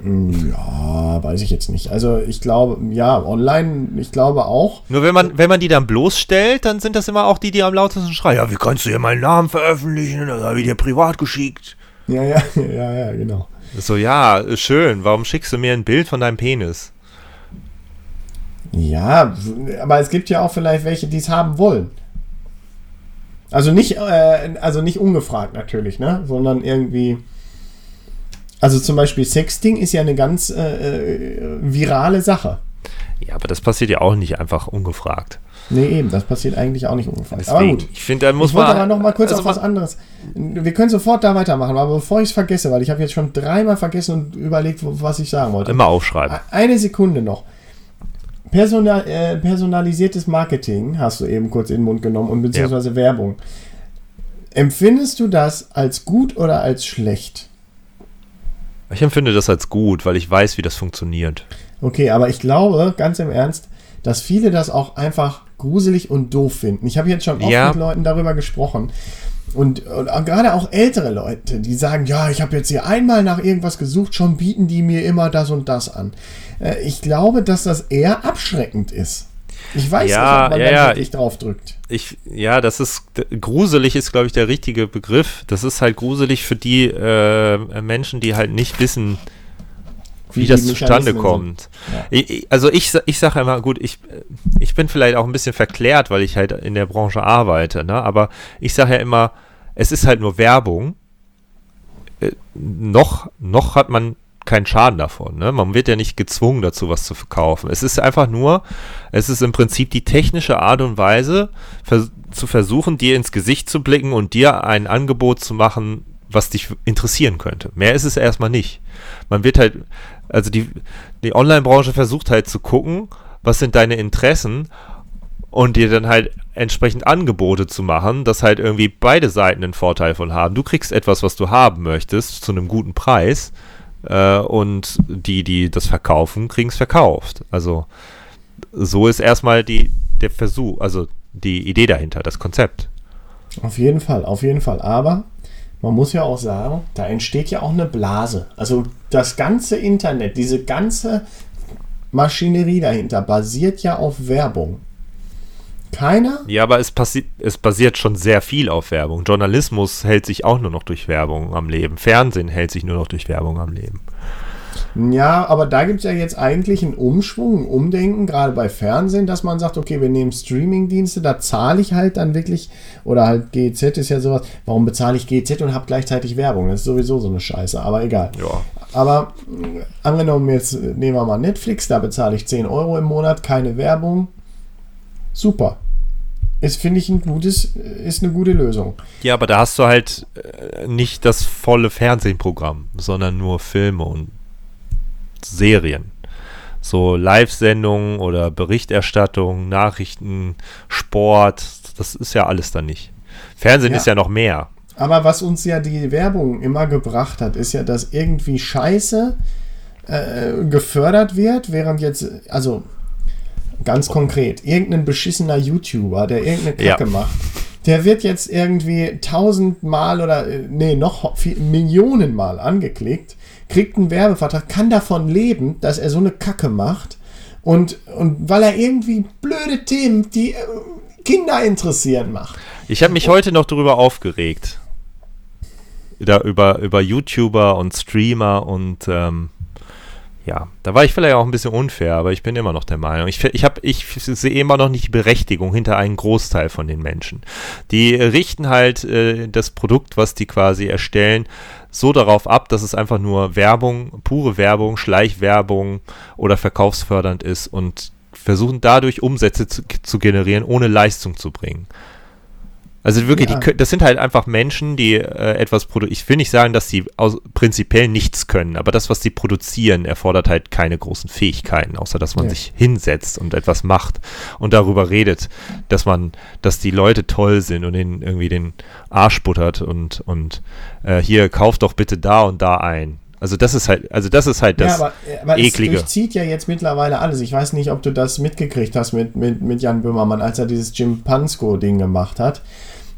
S2: Hm, ja, weiß ich jetzt nicht. Also ich glaube, ja, online, ich glaube auch.
S1: Nur wenn man, wenn man die dann bloßstellt, dann sind das immer auch die, die am lautesten schreien. Ja, wie kannst du hier meinen Namen veröffentlichen? Das habe ich dir privat geschickt.
S2: Ja, ja, ja, ja, genau.
S1: So, ja, schön. Warum schickst du mir ein Bild von deinem Penis?
S2: Ja, aber es gibt ja auch vielleicht welche, die es haben wollen. Also nicht, äh, also nicht ungefragt natürlich, ne? Sondern irgendwie. Also zum Beispiel Sexting ist ja eine ganz äh, äh, virale Sache.
S1: Ja, aber das passiert ja auch nicht einfach ungefragt.
S2: Nee, eben, das passiert eigentlich auch nicht ungefragt.
S1: Deswegen, aber gut. Ich finde, da muss
S2: ich man. aber noch mal kurz also auf was anderes. Wir können sofort da weitermachen, aber bevor ich es vergesse, weil ich habe jetzt schon dreimal vergessen und überlegt, was ich sagen wollte.
S1: Immer aufschreiben.
S2: Eine Sekunde noch. Personal, äh, personalisiertes Marketing hast du eben kurz in den Mund genommen und beziehungsweise ja. Werbung. Empfindest du das als gut oder als schlecht?
S1: Ich empfinde das als gut, weil ich weiß, wie das funktioniert.
S2: Okay, aber ich glaube, ganz im Ernst, dass viele das auch einfach gruselig und doof finden. Ich habe jetzt schon oft ja. mit Leuten darüber gesprochen. Und, und, gerade auch ältere Leute, die sagen, ja, ich habe jetzt hier einmal nach irgendwas gesucht, schon bieten die mir immer das und das an. Äh, ich glaube, dass das eher abschreckend ist. Ich weiß
S1: ja,
S2: nicht, ob
S1: man ja, da
S2: wirklich drauf drückt.
S1: Ich, ja, das ist gruselig ist, glaube ich, der richtige Begriff. Das ist halt gruselig für die äh, Menschen, die halt nicht wissen, wie, wie das zustande kommt. Ja. Ich, also ich, ich sage immer, gut, ich, ich bin vielleicht auch ein bisschen verklärt, weil ich halt in der Branche arbeite, ne? aber ich sage ja immer, es ist halt nur Werbung. Äh, noch, noch hat man keinen Schaden davon. Ne? Man wird ja nicht gezwungen dazu, was zu verkaufen. Es ist einfach nur, es ist im Prinzip die technische Art und Weise, vers zu versuchen, dir ins Gesicht zu blicken und dir ein Angebot zu machen, was dich interessieren könnte. Mehr ist es erstmal nicht. Man wird halt, also die, die Online-Branche versucht halt zu gucken, was sind deine Interessen und dir dann halt entsprechend Angebote zu machen, dass halt irgendwie beide Seiten einen Vorteil von haben. Du kriegst etwas, was du haben möchtest, zu einem guten Preis äh, und die, die das verkaufen, kriegen es verkauft. Also so ist erstmal die, der Versuch, also die Idee dahinter, das Konzept.
S2: Auf jeden Fall, auf jeden Fall. Aber man muss ja auch sagen, da entsteht ja auch eine Blase. Also das ganze Internet, diese ganze Maschinerie dahinter basiert ja auf Werbung. Keiner?
S1: Ja, aber es, es basiert schon sehr viel auf Werbung. Journalismus hält sich auch nur noch durch Werbung am Leben. Fernsehen hält sich nur noch durch Werbung am Leben.
S2: Ja, aber da gibt es ja jetzt eigentlich einen Umschwung, ein Umdenken, gerade bei Fernsehen, dass man sagt, okay, wir nehmen Streaming-Dienste, da zahle ich halt dann wirklich, oder halt GZ ist ja sowas, warum bezahle ich GZ und habe gleichzeitig Werbung? Das ist sowieso so eine Scheiße, aber egal.
S1: Ja.
S2: Aber äh, angenommen, jetzt nehmen wir mal Netflix, da bezahle ich 10 Euro im Monat, keine Werbung. Super. Ist, finde ich, ein gutes, ist eine gute Lösung.
S1: Ja, aber da hast du halt äh, nicht das volle Fernsehprogramm, sondern nur Filme und Serien. So Live-Sendungen oder Berichterstattung, Nachrichten, Sport, das ist ja alles dann nicht. Fernsehen ja. ist ja noch mehr.
S2: Aber was uns ja die Werbung immer gebracht hat, ist ja, dass irgendwie Scheiße äh, gefördert wird, während jetzt, also ganz konkret, irgendein beschissener YouTuber, der irgendeine Kacke ja. macht, der wird jetzt irgendwie tausendmal oder, äh, nee, noch viel, Millionenmal angeklickt, kriegt einen Werbevertrag, kann davon leben, dass er so eine Kacke macht und, und weil er irgendwie blöde Themen, die äh, Kinder interessieren, macht.
S1: Ich habe mich heute noch darüber aufgeregt. Da über, über YouTuber und Streamer und ähm, ja, da war ich vielleicht auch ein bisschen unfair, aber ich bin immer noch der Meinung. Ich, ich, ich sehe immer noch nicht die Berechtigung hinter einem Großteil von den Menschen. Die richten halt äh, das Produkt, was die quasi erstellen, so darauf ab, dass es einfach nur Werbung, pure Werbung, Schleichwerbung oder verkaufsfördernd ist und versuchen dadurch Umsätze zu, zu generieren, ohne Leistung zu bringen. Also wirklich, ja. die, das sind halt einfach Menschen, die äh, etwas produzieren. Ich will nicht sagen, dass sie aus, prinzipiell nichts können, aber das, was sie produzieren, erfordert halt keine großen Fähigkeiten, außer dass man ja. sich hinsetzt und etwas macht und darüber redet, dass man, dass die Leute toll sind und ihnen irgendwie den Arsch buttert und, und äh, hier kauft doch bitte da und da ein. Also das ist halt, also das ist halt das ja, aber, aber eklige. Es
S2: durchzieht ja jetzt mittlerweile alles. Ich weiß nicht, ob du das mitgekriegt hast mit, mit, mit Jan Böhmermann, als er dieses Jim Pansko-Ding gemacht hat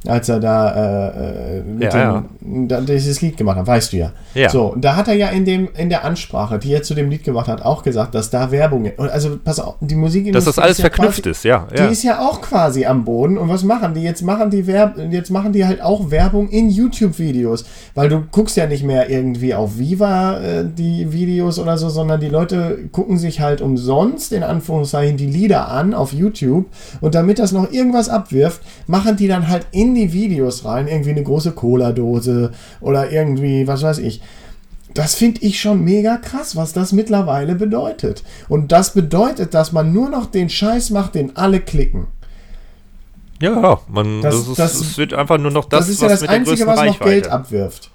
S2: als er da, äh, äh mit ja, dem, ja. Dieses Lied gemacht hat, weißt du ja. ja. So, da hat er ja in dem in der Ansprache, die er zu dem Lied gemacht hat, auch gesagt, dass da Werbung, also pass auf, die Musik
S1: dass das alles ist verknüpft
S2: quasi,
S1: ist, ja,
S2: Die ist ja auch quasi am Boden und was machen die jetzt machen die Werb jetzt machen die halt auch Werbung in YouTube Videos, weil du guckst ja nicht mehr irgendwie auf Viva äh, die Videos oder so, sondern die Leute gucken sich halt umsonst in Anführungszeichen die Lieder an auf YouTube und damit das noch irgendwas abwirft, machen die dann halt in in die Videos rein, irgendwie eine große Cola-Dose oder irgendwie, was weiß ich. Das finde ich schon mega krass, was das mittlerweile bedeutet. Und das bedeutet, dass man nur noch den Scheiß macht, den alle klicken.
S1: Ja, man, das, das, ist, das, das wird einfach nur noch das,
S2: das ist ja das Einzige, was noch Geld abwirft.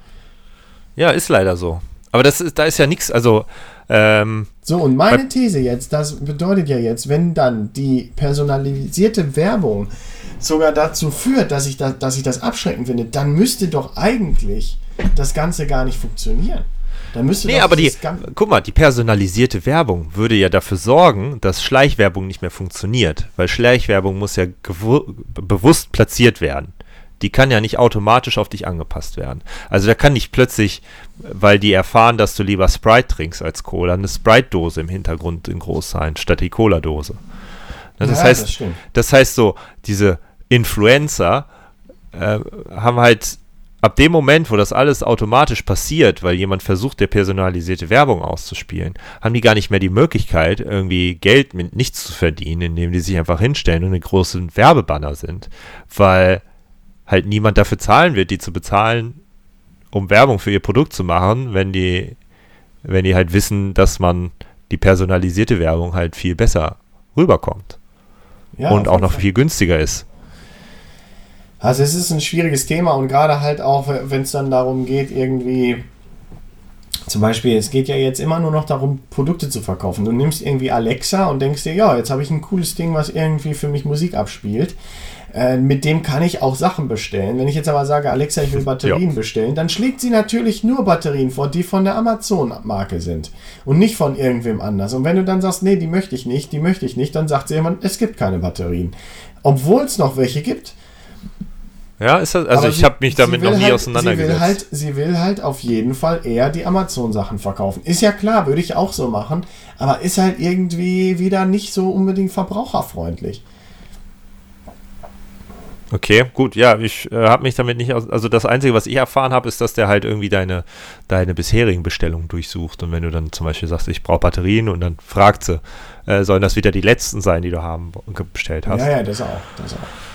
S1: Ja, ist leider so. Aber das ist, da ist ja nichts, also. Ähm,
S2: so, und meine These jetzt, das bedeutet ja jetzt, wenn dann die personalisierte Werbung sogar dazu führt, dass ich, da, dass ich das abschreckend finde, dann müsste doch eigentlich das Ganze gar nicht funktionieren. Dann müsste
S1: nee, aber die, guck mal, die personalisierte Werbung würde ja dafür sorgen, dass Schleichwerbung nicht mehr funktioniert, weil Schleichwerbung muss ja bewusst platziert werden. Die kann ja nicht automatisch auf dich angepasst werden. Also da kann nicht plötzlich, weil die erfahren, dass du lieber Sprite trinkst als Cola, eine Sprite-Dose im Hintergrund in groß sein, statt die Cola-Dose. Das, ja, heißt, das, das, heißt so, diese Influencer äh, haben halt ab dem Moment, wo das alles automatisch passiert, weil jemand versucht, der personalisierte Werbung auszuspielen, haben die gar nicht mehr die Möglichkeit, irgendwie Geld mit nichts zu verdienen, indem die sich einfach hinstellen und eine große Werbebanner sind. Weil halt niemand dafür zahlen wird, die zu bezahlen, um Werbung für ihr Produkt zu machen, wenn die, wenn die halt wissen, dass man die personalisierte Werbung halt viel besser rüberkommt. Ja, und auch noch Fall. viel günstiger ist.
S2: Also es ist ein schwieriges Thema und gerade halt auch, wenn es dann darum geht, irgendwie zum Beispiel, es geht ja jetzt immer nur noch darum, Produkte zu verkaufen. Du nimmst irgendwie Alexa und denkst dir, ja, jetzt habe ich ein cooles Ding, was irgendwie für mich Musik abspielt. Äh, mit dem kann ich auch Sachen bestellen. Wenn ich jetzt aber sage, Alexa, ich will Batterien ja. bestellen, dann schlägt sie natürlich nur Batterien vor, die von der Amazon-Marke sind und nicht von irgendwem anders. Und wenn du dann sagst, nee, die möchte ich nicht, die möchte ich nicht, dann sagt sie jemand, es gibt keine Batterien. Obwohl es noch welche gibt.
S1: Ja, ist das, also aber ich habe mich damit noch nie halt, auseinandergesetzt.
S2: Sie will, halt, sie will halt auf jeden Fall eher die Amazon-Sachen verkaufen. Ist ja klar, würde ich auch so machen, aber ist halt irgendwie wieder nicht so unbedingt verbraucherfreundlich.
S1: Okay, gut, ja, ich äh, habe mich damit nicht aus. Also das Einzige, was ich erfahren habe, ist, dass der halt irgendwie deine, deine bisherigen Bestellungen durchsucht. Und wenn du dann zum Beispiel sagst, ich brauche Batterien und dann fragt sie, äh, sollen das wieder die letzten sein, die du haben bestellt hast.
S2: Ja, ja, das auch. Das auch.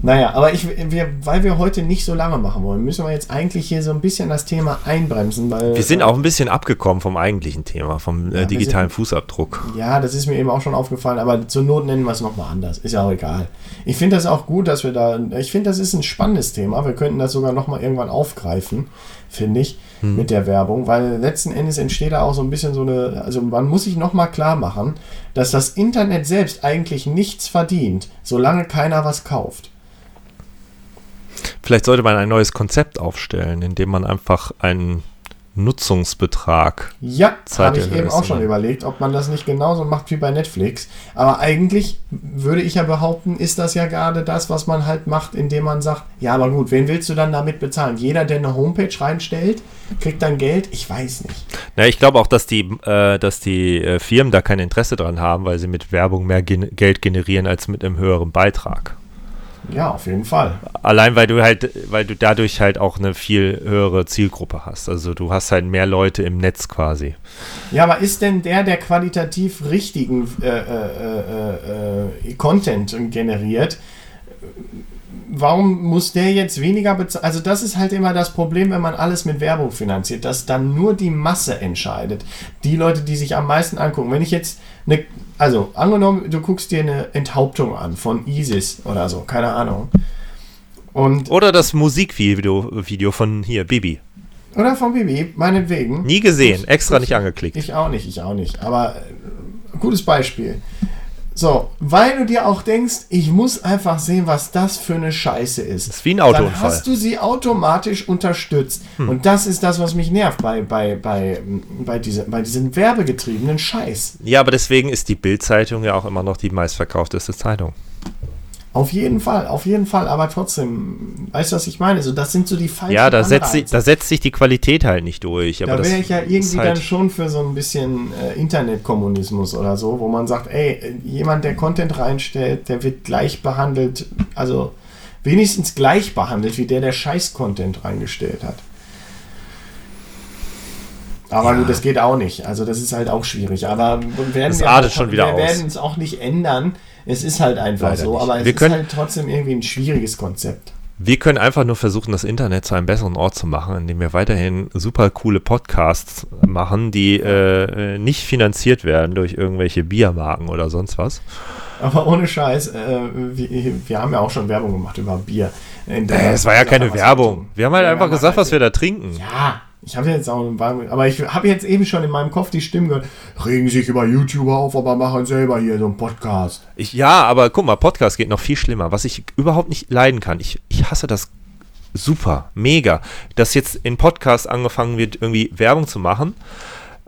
S2: Naja, aber ich, wir, weil wir heute nicht so lange machen wollen, müssen wir jetzt eigentlich hier so ein bisschen das Thema einbremsen. Weil,
S1: wir sind auch ein bisschen abgekommen vom eigentlichen Thema, vom äh, ja, digitalen sind, Fußabdruck.
S2: Ja, das ist mir eben auch schon aufgefallen, aber zur Not nennen wir es nochmal anders. Ist ja auch egal. Ich finde das auch gut, dass wir da, ich finde, das ist ein spannendes Thema. Wir könnten das sogar nochmal irgendwann aufgreifen, finde ich, hm. mit der Werbung, weil letzten Endes entsteht da auch so ein bisschen so eine, also man muss sich nochmal klar machen, dass das Internet selbst eigentlich nichts verdient, solange keiner was kauft.
S1: Vielleicht sollte man ein neues Konzept aufstellen, indem man einfach einen Nutzungsbetrag.
S2: Ja, habe ich eben auch schon überlegt, ob man das nicht genauso macht wie bei Netflix. Aber eigentlich würde ich ja behaupten, ist das ja gerade das, was man halt macht, indem man sagt, ja, aber gut, wen willst du dann damit bezahlen? Jeder, der eine Homepage reinstellt, kriegt dann Geld? Ich weiß nicht.
S1: Na, ich glaube auch, dass die, äh, dass die äh, Firmen da kein Interesse dran haben, weil sie mit Werbung mehr gen Geld generieren als mit einem höheren Beitrag.
S2: Ja, auf jeden Fall.
S1: Allein weil du halt, weil du dadurch halt auch eine viel höhere Zielgruppe hast. Also du hast halt mehr Leute im Netz quasi.
S2: Ja, aber ist denn der, der qualitativ richtigen äh, äh, äh, äh Content generiert, warum muss der jetzt weniger bezahlen? Also das ist halt immer das Problem, wenn man alles mit Werbung finanziert, dass dann nur die Masse entscheidet. Die Leute, die sich am meisten angucken. Wenn ich jetzt eine also, angenommen, du guckst dir eine Enthauptung an von ISIS oder so, keine Ahnung.
S1: Und oder das Musikvideo Video von hier, Bibi.
S2: Oder von Bibi, meinetwegen.
S1: Nie gesehen, ich, extra ich, nicht angeklickt.
S2: Ich auch nicht, ich auch nicht. Aber äh, gutes Beispiel. So, weil du dir auch denkst, ich muss einfach sehen, was das für eine Scheiße ist. Das
S1: ist wie ein Autounfall.
S2: Dann hast du sie automatisch unterstützt. Hm. Und das ist das, was mich nervt bei, bei, bei, bei, diese, bei diesem werbegetriebenen Scheiß.
S1: Ja, aber deswegen ist die Bild-Zeitung ja auch immer noch die meistverkaufteste Zeitung.
S2: Auf jeden Fall, auf jeden Fall, aber trotzdem, weißt du, was ich meine? So, das sind so die
S1: falschen Ja, da setzt, sich, da setzt sich die Qualität halt nicht durch.
S2: da wäre ich ja irgendwie halt dann schon für so ein bisschen äh, Internetkommunismus oder so, wo man sagt, ey, jemand, der Content reinstellt, der wird gleich behandelt, also wenigstens gleich behandelt, wie der, der Scheiß-Content reingestellt hat. Aber ja. gut, das geht auch nicht. Also das ist halt auch schwierig. Aber werden
S1: das wir, auch, schon wieder
S2: wir werden es auch nicht ändern. Es ist halt einfach Leider so, nicht. aber es wir ist halt trotzdem irgendwie ein schwieriges Konzept.
S1: Wir können einfach nur versuchen, das Internet zu einem besseren Ort zu machen, indem wir weiterhin super coole Podcasts machen, die äh, nicht finanziert werden durch irgendwelche Biermarken oder sonst was.
S2: Aber ohne Scheiß, äh, wir, wir, haben ja auch schon Werbung gemacht über Bier.
S1: Äh, es war ja keine Werbung. Wir haben halt ja, einfach gesagt, was wir da trinken.
S2: Ja, ich habe jetzt auch, aber ich habe jetzt eben schon in meinem Kopf die Stimme gehört, regen sich über YouTuber auf, aber machen selber hier so einen Podcast.
S1: Ich, ja, aber guck mal, Podcast geht noch viel schlimmer. Was ich überhaupt nicht leiden kann, ich, ich hasse das super, mega, dass jetzt in Podcasts angefangen wird, irgendwie Werbung zu machen.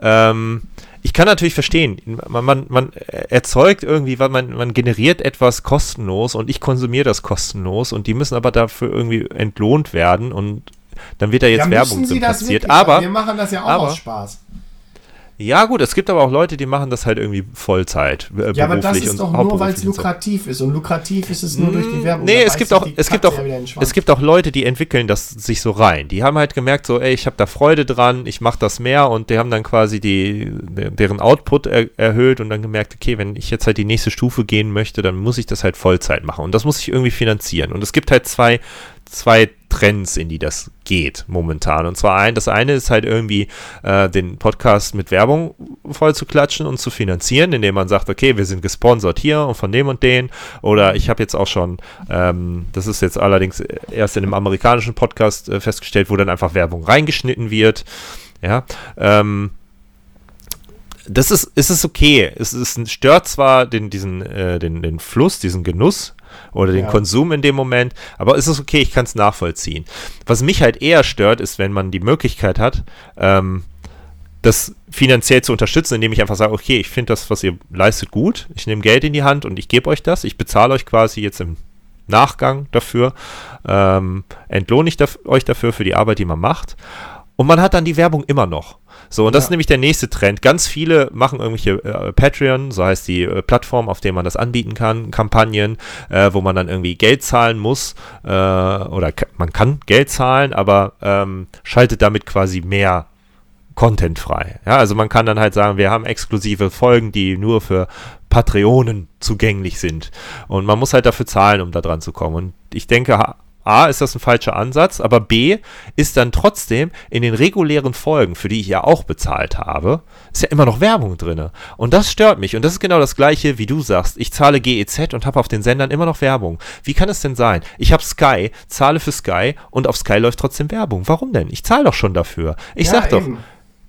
S1: Ähm, ich kann natürlich verstehen, man, man, man erzeugt irgendwie, man, man generiert etwas kostenlos und ich konsumiere das kostenlos und die müssen aber dafür irgendwie entlohnt werden und dann wird da jetzt ja, Werbung platziert. Aber
S2: wir machen das ja auch aber, aus Spaß.
S1: Ja, gut, es gibt aber auch Leute, die machen das halt irgendwie Vollzeit.
S2: Äh, ja, aber das ist doch nur, weil es lukrativ ist. Und lukrativ ist es nur durch die mm, Werbung.
S1: Nee, es gibt, auch, es, gibt auch, es gibt auch Leute, die entwickeln das sich so rein. Die haben halt gemerkt, so, ey, ich habe da Freude dran, ich mache das mehr und die haben dann quasi die, deren Output er, erhöht und dann gemerkt, okay, wenn ich jetzt halt die nächste Stufe gehen möchte, dann muss ich das halt Vollzeit machen. Und das muss ich irgendwie finanzieren. Und es gibt halt zwei, zwei Trends, in die das geht momentan. Und zwar ein, das eine ist halt irgendwie äh, den Podcast mit Werbung voll zu klatschen und zu finanzieren, indem man sagt, okay, wir sind gesponsert hier und von dem und den. Oder ich habe jetzt auch schon, ähm, das ist jetzt allerdings erst in einem amerikanischen Podcast äh, festgestellt, wo dann einfach Werbung reingeschnitten wird. Ja, ähm, das ist, ist es okay. Es, es stört zwar den, diesen, äh, den, den Fluss, diesen Genuss oder den ja. Konsum in dem Moment. Aber ist es okay, ich kann es nachvollziehen. Was mich halt eher stört, ist, wenn man die Möglichkeit hat, ähm, das finanziell zu unterstützen, indem ich einfach sage, okay, ich finde das, was ihr leistet, gut. Ich nehme Geld in die Hand und ich gebe euch das. Ich bezahle euch quasi jetzt im Nachgang dafür, ähm, entlohne ich daf euch dafür für die Arbeit, die man macht. Und man hat dann die Werbung immer noch. So, und das ist nämlich der nächste Trend. Ganz viele machen irgendwelche äh, Patreon, so heißt die äh, Plattform, auf der man das anbieten kann, Kampagnen, äh, wo man dann irgendwie Geld zahlen muss, äh, oder man kann Geld zahlen, aber ähm, schaltet damit quasi mehr Content frei. Ja, also man kann dann halt sagen, wir haben exklusive Folgen, die nur für Patreonen zugänglich sind. Und man muss halt dafür zahlen, um da dran zu kommen. Und ich denke, A, ist das ein falscher Ansatz, aber B, ist dann trotzdem in den regulären Folgen, für die ich ja auch bezahlt habe, ist ja immer noch Werbung drin. Und das stört mich. Und das ist genau das Gleiche, wie du sagst. Ich zahle GEZ und habe auf den Sendern immer noch Werbung. Wie kann es denn sein? Ich habe Sky, zahle für Sky und auf Sky läuft trotzdem Werbung. Warum denn? Ich zahle doch schon dafür. Ich ja, sag doch.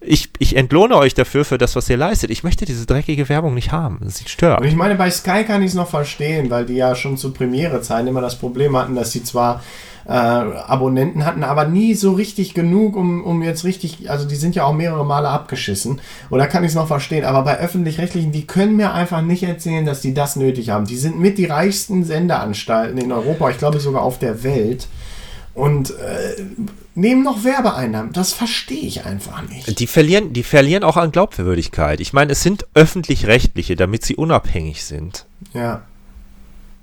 S1: Ich, ich entlohne euch dafür für das, was ihr leistet. Ich möchte diese dreckige Werbung nicht haben. Das stört.
S2: Und ich meine, bei Sky kann ich es noch verstehen, weil die ja schon zu Premiere-Zeiten immer das Problem hatten, dass sie zwar äh, Abonnenten hatten, aber nie so richtig genug, um, um jetzt richtig, also die sind ja auch mehrere Male abgeschissen. Da kann ich es noch verstehen. Aber bei öffentlich-rechtlichen, die können mir einfach nicht erzählen, dass die das nötig haben. Die sind mit die reichsten Sendeanstalten in Europa, ich glaube sogar auf der Welt und äh, nehmen noch Werbeeinnahmen. Das verstehe ich einfach nicht.
S1: Die verlieren, die verlieren auch an Glaubwürdigkeit. Ich meine, es sind öffentlich-rechtliche, damit sie unabhängig sind.
S2: Ja.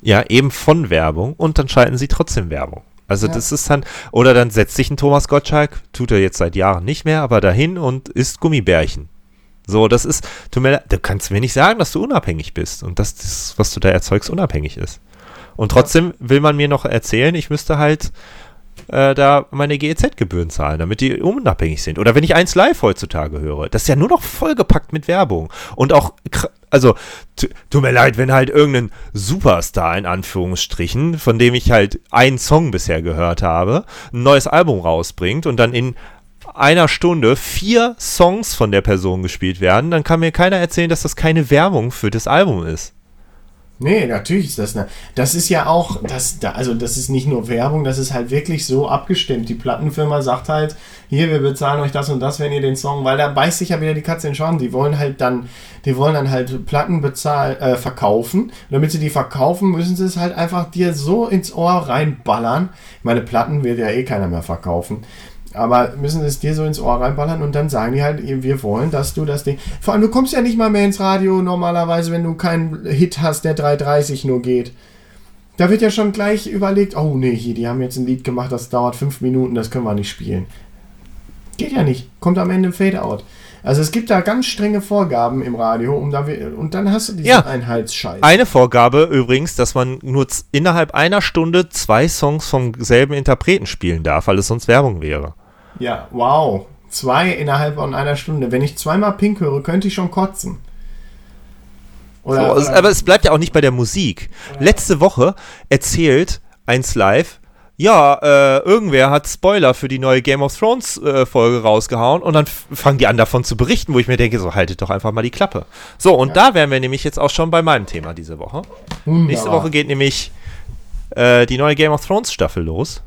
S1: Ja, eben von Werbung und dann schalten sie trotzdem Werbung. Also ja. das ist dann, oder dann setzt sich ein Thomas Gottschalk, tut er jetzt seit Jahren nicht mehr, aber dahin und isst Gummibärchen. So, das ist, du, mir, du kannst mir nicht sagen, dass du unabhängig bist und dass das, was du da erzeugst, unabhängig ist. Und trotzdem will man mir noch erzählen, ich müsste halt äh, da meine GEZ-Gebühren zahlen, damit die unabhängig sind. Oder wenn ich eins live heutzutage höre, das ist ja nur noch vollgepackt mit Werbung. Und auch, also, tut mir leid, wenn halt irgendein Superstar in Anführungsstrichen, von dem ich halt einen Song bisher gehört habe, ein neues Album rausbringt und dann in einer Stunde vier Songs von der Person gespielt werden, dann kann mir keiner erzählen, dass das keine Werbung für das Album ist.
S2: Nee, natürlich ist das eine. Das ist ja auch, das, also das ist nicht nur Werbung, das ist halt wirklich so abgestimmt. Die Plattenfirma sagt halt, hier, wir bezahlen euch das und das, wenn ihr den Song, weil da beißt sich ja wieder die Katze in den Schwamm. Die wollen halt dann, die wollen dann halt Platten bezahlen, äh, verkaufen. Und damit sie die verkaufen, müssen sie es halt einfach dir so ins Ohr reinballern. Meine Platten wird ja eh keiner mehr verkaufen. Aber müssen es dir so ins Ohr reinballern und dann sagen die halt, wir wollen, dass du das Ding. Vor allem, du kommst ja nicht mal mehr ins Radio normalerweise, wenn du keinen Hit hast, der 3,30 nur geht. Da wird ja schon gleich überlegt, oh nee, hier, die haben jetzt ein Lied gemacht, das dauert fünf Minuten, das können wir nicht spielen. Geht ja nicht. Kommt am Ende ein Fade-out. Also es gibt da ganz strenge Vorgaben im Radio, um da und dann hast du diesen ja. Einheitsscheiß.
S1: Eine Vorgabe übrigens, dass man nur innerhalb einer Stunde zwei Songs vom selben Interpreten spielen darf, weil es sonst Werbung wäre.
S2: Ja, wow. Zwei innerhalb von einer Stunde. Wenn ich zweimal Pink höre, könnte ich schon kotzen.
S1: Oder, so, oder aber es bleibt ja auch nicht bei der Musik. Letzte Woche erzählt eins live, ja, äh, irgendwer hat Spoiler für die neue Game of Thrones äh, Folge rausgehauen und dann fangen die an davon zu berichten, wo ich mir denke, so haltet doch einfach mal die Klappe. So, und ja. da wären wir nämlich jetzt auch schon bei meinem Thema diese Woche. Wunderbar. Nächste Woche geht nämlich äh, die neue Game of Thrones Staffel los.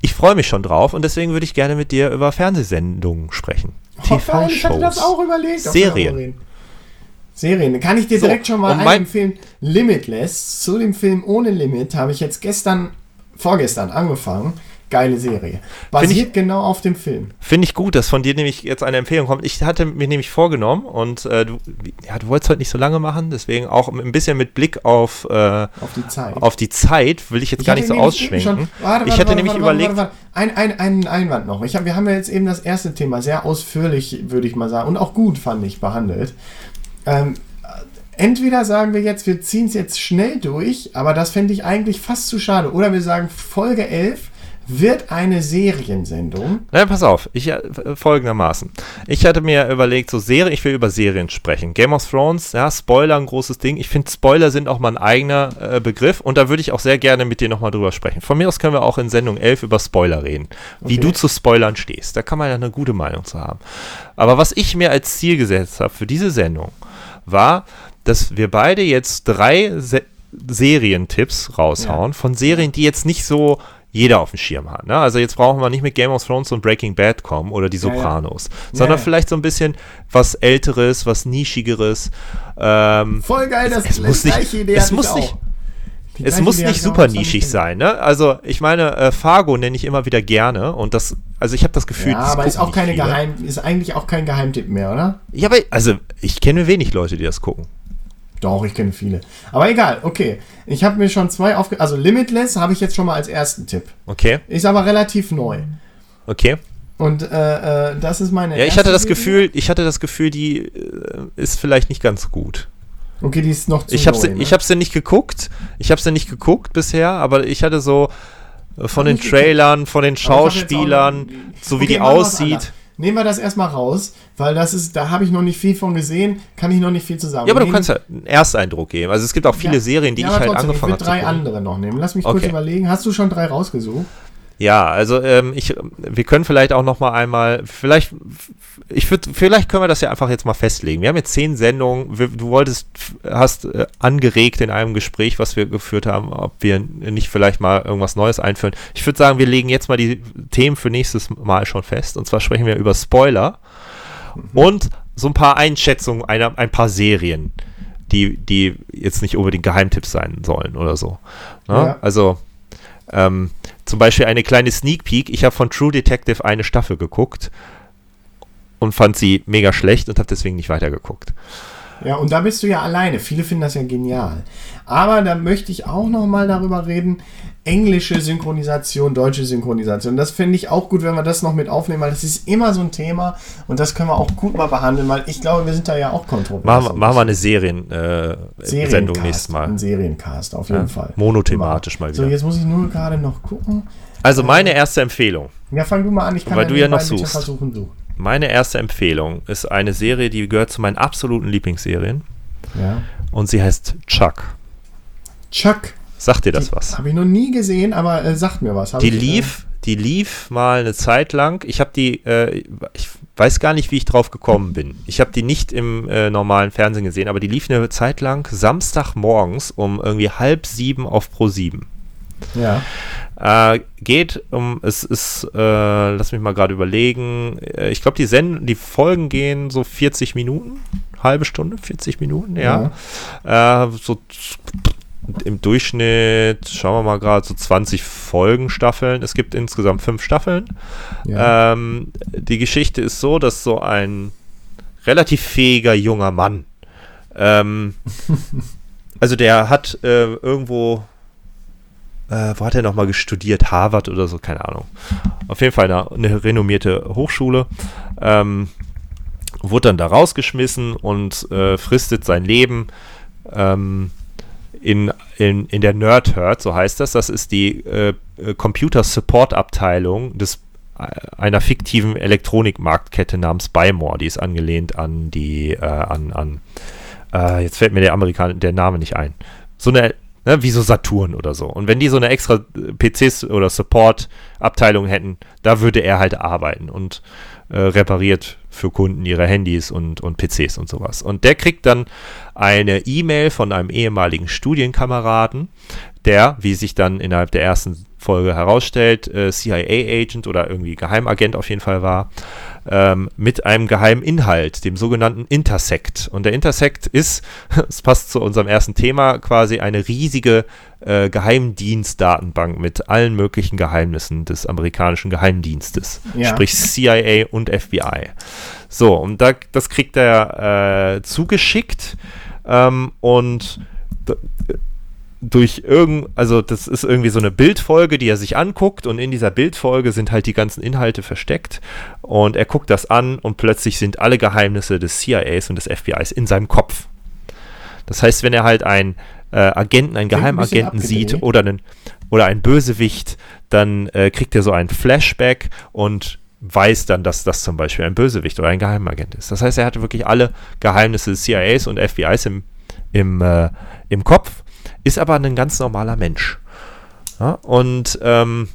S1: Ich freue mich schon drauf und deswegen würde ich gerne mit dir über Fernsehsendungen sprechen.
S2: Oh, TV-Shows. Ich hatte das auch überlegt.
S1: Serien.
S2: Serien. Kann ich dir direkt so, schon mal einen empfehlen? Limitless. Zu dem Film Ohne Limit habe ich jetzt gestern vorgestern angefangen. Geile Serie. Basiert ich, genau auf dem Film.
S1: Finde ich gut, dass von dir nämlich jetzt eine Empfehlung kommt. Ich hatte mir nämlich vorgenommen und äh, du, ja, du wolltest heute nicht so lange machen, deswegen auch ein bisschen mit Blick auf, äh,
S2: auf, die, Zeit.
S1: auf die Zeit will ich jetzt ich gar nicht so ausschwenken. Schon, warte, warte, ich hatte warte, nämlich überlegt.
S2: Ein, ein, ein Einwand noch. Ich hab, wir haben ja jetzt eben das erste Thema sehr ausführlich, würde ich mal sagen, und auch gut, fand ich, behandelt. Ähm, entweder sagen wir jetzt, wir ziehen es jetzt schnell durch, aber das fände ich eigentlich fast zu schade. Oder wir sagen, Folge 11 wird eine Seriensendung.
S1: Nein, pass auf, ich äh, folgendermaßen. Ich hatte mir überlegt, so Serien, ich will über Serien sprechen. Game of Thrones, ja, Spoiler, ein großes Ding. Ich finde, Spoiler sind auch mein eigener äh, Begriff und da würde ich auch sehr gerne mit dir nochmal drüber sprechen. Von mir aus können wir auch in Sendung 11 über Spoiler reden. Wie okay. du zu Spoilern stehst. Da kann man ja eine gute Meinung zu haben. Aber was ich mir als Ziel gesetzt habe für diese Sendung, war, dass wir beide jetzt drei Se Serientipps raushauen ja. von Serien, die jetzt nicht so jeder auf dem Schirm hat. Ne? Also jetzt brauchen wir nicht mit Game of Thrones und Breaking Bad kommen oder die Sopranos, ja, ja. sondern vielleicht so ein bisschen was Älteres, was Nischigeres. Ähm,
S2: Voll geil, das
S1: es, es muss nicht, Idee es muss nicht, es muss nicht super nischig sein, ne? Also ich meine, äh, Fargo nenne ich immer wieder gerne und das, also ich habe das Gefühl, ja,
S2: aber ist auch keine Geheim, ist eigentlich auch kein Geheimtipp mehr, oder?
S1: Ja, aber also ich kenne wenig Leute, die das gucken.
S2: Doch, ich kenne viele. Aber egal, okay. Ich habe mir schon zwei aufge... Also Limitless habe ich jetzt schon mal als ersten Tipp.
S1: Okay.
S2: Ist aber relativ neu.
S1: Okay.
S2: Und äh, äh, das ist meine.
S1: Ja, ich hatte das Serie. Gefühl, ich hatte das Gefühl, die äh, ist vielleicht nicht ganz gut.
S2: Okay, die ist noch
S1: zu ich hab's, neu, ne? Ich habe sie nicht geguckt. Ich habe sie nicht geguckt bisher, aber ich hatte so äh, von den Trailern, von den Schauspielern, so wie okay, die aussieht
S2: nehmen wir das erstmal raus, weil das ist, da habe ich noch nicht viel von gesehen, kann ich noch nicht viel zu sagen.
S1: Ja, aber du kannst ja einen Ersteindruck geben. Also es gibt auch viele ja, Serien, die ja, ich halt angefangen habe.
S2: Ich will drei andere noch nehmen. Lass mich kurz überlegen. Hast du schon drei rausgesucht?
S1: Ja, also ähm, ich, wir können vielleicht auch noch mal einmal, vielleicht, ich würde, vielleicht können wir das ja einfach jetzt mal festlegen. Wir haben jetzt zehn Sendungen. du wolltest, hast äh, angeregt in einem Gespräch, was wir geführt haben, ob wir nicht vielleicht mal irgendwas Neues einführen. Ich würde sagen, wir legen jetzt mal die Themen für nächstes Mal schon fest. Und zwar sprechen wir über Spoiler mhm. und so ein paar Einschätzungen einer, ein paar Serien, die, die jetzt nicht unbedingt Geheimtipps sein sollen oder so. Ne? Ja. Also ähm, zum Beispiel eine kleine Sneak Peek. Ich habe von True Detective eine Staffel geguckt und fand sie mega schlecht und habe deswegen nicht weitergeguckt.
S2: Ja, und da bist du ja alleine. Viele finden das ja genial. Aber da möchte ich auch noch mal darüber reden, englische Synchronisation, deutsche Synchronisation. Das finde ich auch gut, wenn wir das noch mit aufnehmen, weil das ist immer so ein Thema und das können wir auch gut mal behandeln, weil ich glaube, wir sind da ja auch kontrovers.
S1: Machen, machen wir eine Serien-Sendung äh, nächstes Mal.
S2: Ein Seriencast, auf jeden ja, Fall.
S1: Monothematisch mal wieder.
S2: So, jetzt muss ich nur gerade noch gucken.
S1: Also meine erste Empfehlung.
S2: Ja, fang du mal an, ich
S1: kann weil du ja noch suchst. versuchen. So. Meine erste Empfehlung ist eine Serie, die gehört zu meinen absoluten Lieblingsserien.
S2: Ja.
S1: Und sie heißt Chuck.
S2: Chuck.
S1: Sagt dir das die was?
S2: Habe ich noch nie gesehen, aber äh, sagt mir was.
S1: Hab die ich, lief, äh, die lief mal eine Zeit lang. Ich habe die, äh, ich weiß gar nicht, wie ich drauf gekommen bin. Ich habe die nicht im äh, normalen Fernsehen gesehen, aber die lief eine Zeit lang Samstagmorgens um irgendwie halb sieben auf Pro 7.
S2: Ja.
S1: Äh, geht um, es ist, äh, lass mich mal gerade überlegen, äh, ich glaube, die Send die Folgen gehen so 40 Minuten, halbe Stunde, 40 Minuten, ja. ja. Äh, so im Durchschnitt, schauen wir mal gerade, so 20 Folgenstaffeln. Es gibt insgesamt fünf Staffeln. Ja. Ähm, die Geschichte ist so, dass so ein relativ fähiger junger Mann, ähm, also der hat äh, irgendwo, äh, wo hat er nochmal studiert? Harvard oder so, keine Ahnung. Auf jeden Fall eine, eine renommierte Hochschule. Ähm, wurde dann da rausgeschmissen und äh, fristet sein Leben. Ähm, in, in, in der Nerd-Herd, so heißt das. Das ist die äh, Computer-Support-Abteilung des äh, einer fiktiven Elektronikmarktkette namens Bymore. Die ist angelehnt an die, äh, an, an äh, jetzt fällt mir der Amerikaner, der Name nicht ein. So eine, ne, wie so Saturn oder so. Und wenn die so eine extra PCs oder Support-Abteilung hätten, da würde er halt arbeiten und äh, repariert für Kunden ihre Handys und, und PCs und sowas. Und der kriegt dann eine E-Mail von einem ehemaligen Studienkameraden, der, wie sich dann innerhalb der ersten Folge herausstellt, äh, CIA-Agent oder irgendwie Geheimagent auf jeden Fall war, ähm, mit einem geheimen Inhalt, dem sogenannten Intersect. Und der Intersect ist, es passt zu unserem ersten Thema, quasi eine riesige äh, Geheimdienstdatenbank mit allen möglichen Geheimnissen des amerikanischen Geheimdienstes, ja. sprich CIA und FBI. So, und da, das kriegt er äh, zugeschickt ähm, und durch irgend, also das ist irgendwie so eine Bildfolge, die er sich anguckt und in dieser Bildfolge sind halt die ganzen Inhalte versteckt und er guckt das an und plötzlich sind alle Geheimnisse des CIAs und des FBIs in seinem Kopf. Das heißt, wenn er halt einen äh, Agenten, einen Geheimagenten ein sieht oder einen oder einen Bösewicht, dann äh, kriegt er so ein Flashback und weiß dann, dass das zum Beispiel ein Bösewicht oder ein Geheimagent ist. Das heißt, er hatte wirklich alle Geheimnisse des CIAs und FBIs im, im, äh, im Kopf, ist aber ein ganz normaler Mensch. Ja, und ähm,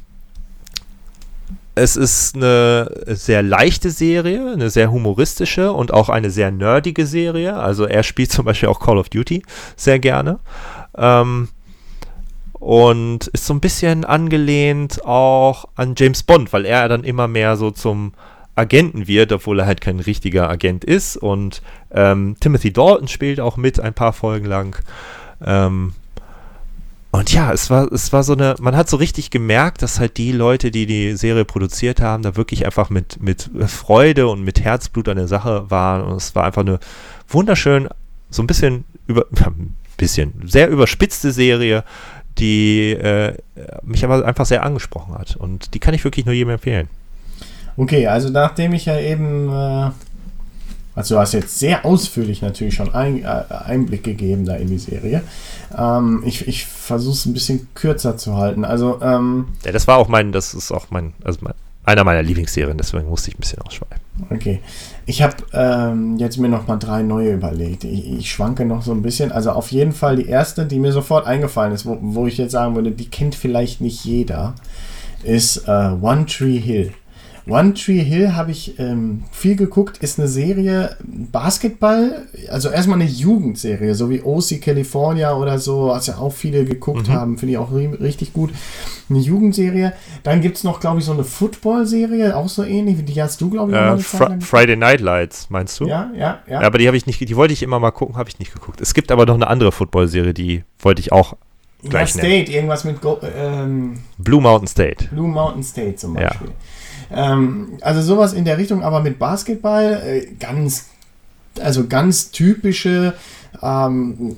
S1: es ist eine sehr leichte Serie, eine sehr humoristische und auch eine sehr nerdige Serie. Also er spielt zum Beispiel auch Call of Duty sehr gerne. Ähm, und ist so ein bisschen angelehnt auch an James Bond, weil er dann immer mehr so zum Agenten wird, obwohl er halt kein richtiger Agent ist. Und ähm, Timothy Dalton spielt auch mit ein paar Folgen lang. Ähm, und ja, es war, es war so eine, man hat so richtig gemerkt, dass halt die Leute, die die Serie produziert haben, da wirklich einfach mit, mit Freude und mit Herzblut an der Sache waren. Und es war einfach eine wunderschön, so ein bisschen über, ein bisschen, sehr überspitzte Serie, die äh, mich aber einfach sehr angesprochen hat. Und die kann ich wirklich nur jedem empfehlen.
S2: Okay, also nachdem ich ja eben, äh, also du hast jetzt sehr ausführlich natürlich schon ein, äh, Einblick gegeben da in die Serie. Ähm, ich ich versuche es ein bisschen kürzer zu halten. Also ähm,
S1: ja, das war auch mein, das ist auch mein, also mein, einer meiner Lieblingsserien, deswegen musste ich ein bisschen ausschweifen.
S2: Okay. Ich habe ähm, jetzt mir noch mal drei neue überlegt. Ich, ich, schwanke noch so ein bisschen. Also auf jeden Fall die erste, die mir sofort eingefallen ist, wo, wo ich jetzt sagen würde, die kennt vielleicht nicht jeder, ist äh, One Tree Hill. One Tree Hill habe ich ähm, viel geguckt, ist eine Serie Basketball, also erstmal eine Jugendserie, so wie OC California oder so, was ja auch viele geguckt mhm. haben, finde ich auch richtig gut. Eine Jugendserie. Dann gibt es noch, glaube ich, so eine Football-Serie, auch so ähnlich, wie die hast du, glaube ich,
S1: äh, Fr Friday Night Lights, meinst du?
S2: Ja, ja,
S1: ja. ja aber die habe ich nicht, die wollte ich immer mal gucken, habe ich nicht geguckt. Es gibt aber noch eine andere Football-Serie, die wollte ich auch gleich ja,
S2: State, nennen. irgendwas mit Go ähm,
S1: Blue Mountain State.
S2: Blue Mountain State zum Beispiel. Ja. Ähm, also sowas in der Richtung, aber mit Basketball äh, ganz, also ganz typische ähm,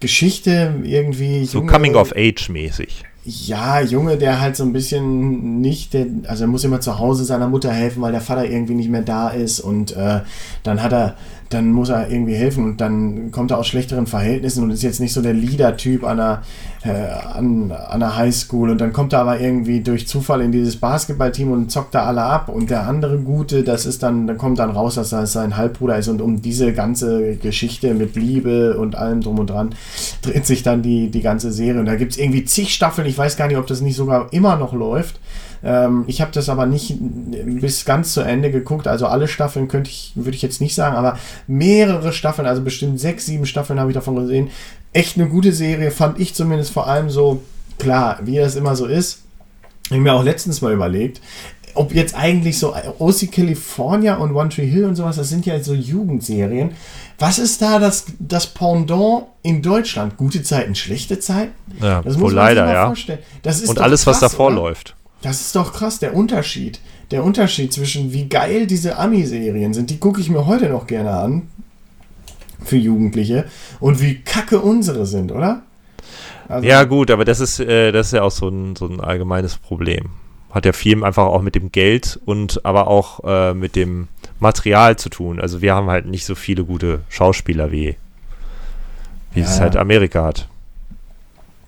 S2: Geschichte irgendwie.
S1: So Coming of Age mäßig.
S2: Ja, Junge, der halt so ein bisschen nicht, der, also er muss immer zu Hause seiner Mutter helfen, weil der Vater irgendwie nicht mehr da ist und äh, dann hat er dann muss er irgendwie helfen und dann kommt er aus schlechteren Verhältnissen und ist jetzt nicht so der Leader-Typ an einer, äh, an, an einer Highschool. Und dann kommt er aber irgendwie durch Zufall in dieses Basketballteam und zockt da alle ab. Und der andere Gute, das ist dann, dann kommt dann raus, dass er sein Halbbruder ist. Und um diese ganze Geschichte mit Liebe und allem drum und dran dreht sich dann die, die ganze Serie. Und da gibt es irgendwie zig Staffeln, ich weiß gar nicht, ob das nicht sogar immer noch läuft ähm, ich habe das aber nicht bis ganz zu Ende geguckt. Also alle Staffeln könnte ich, würde ich jetzt nicht sagen, aber mehrere Staffeln, also bestimmt sechs, sieben Staffeln habe ich davon gesehen. Echt eine gute Serie, fand ich zumindest vor allem so, klar, wie das immer so ist. Ich mir auch letztens mal überlegt, ob jetzt eigentlich so OC California und One Tree Hill und sowas, das sind ja so Jugendserien. Was ist da das, das Pendant in Deutschland? Gute Zeiten, schlechte Zeiten?
S1: Ja, das muss man leider, sich mal ja.
S2: vorstellen. Das ist
S1: und alles, krass, was davor oder? läuft.
S2: Das ist doch krass, der Unterschied. Der Unterschied zwischen wie geil diese Ami-Serien sind, die gucke ich mir heute noch gerne an. Für Jugendliche. Und wie kacke unsere sind, oder?
S1: Also, ja, gut, aber das ist, äh, das ist ja auch so ein, so ein allgemeines Problem. Hat ja viel einfach auch mit dem Geld und aber auch äh, mit dem Material zu tun. Also wir haben halt nicht so viele gute Schauspieler wie, wie ja, es halt Amerika hat.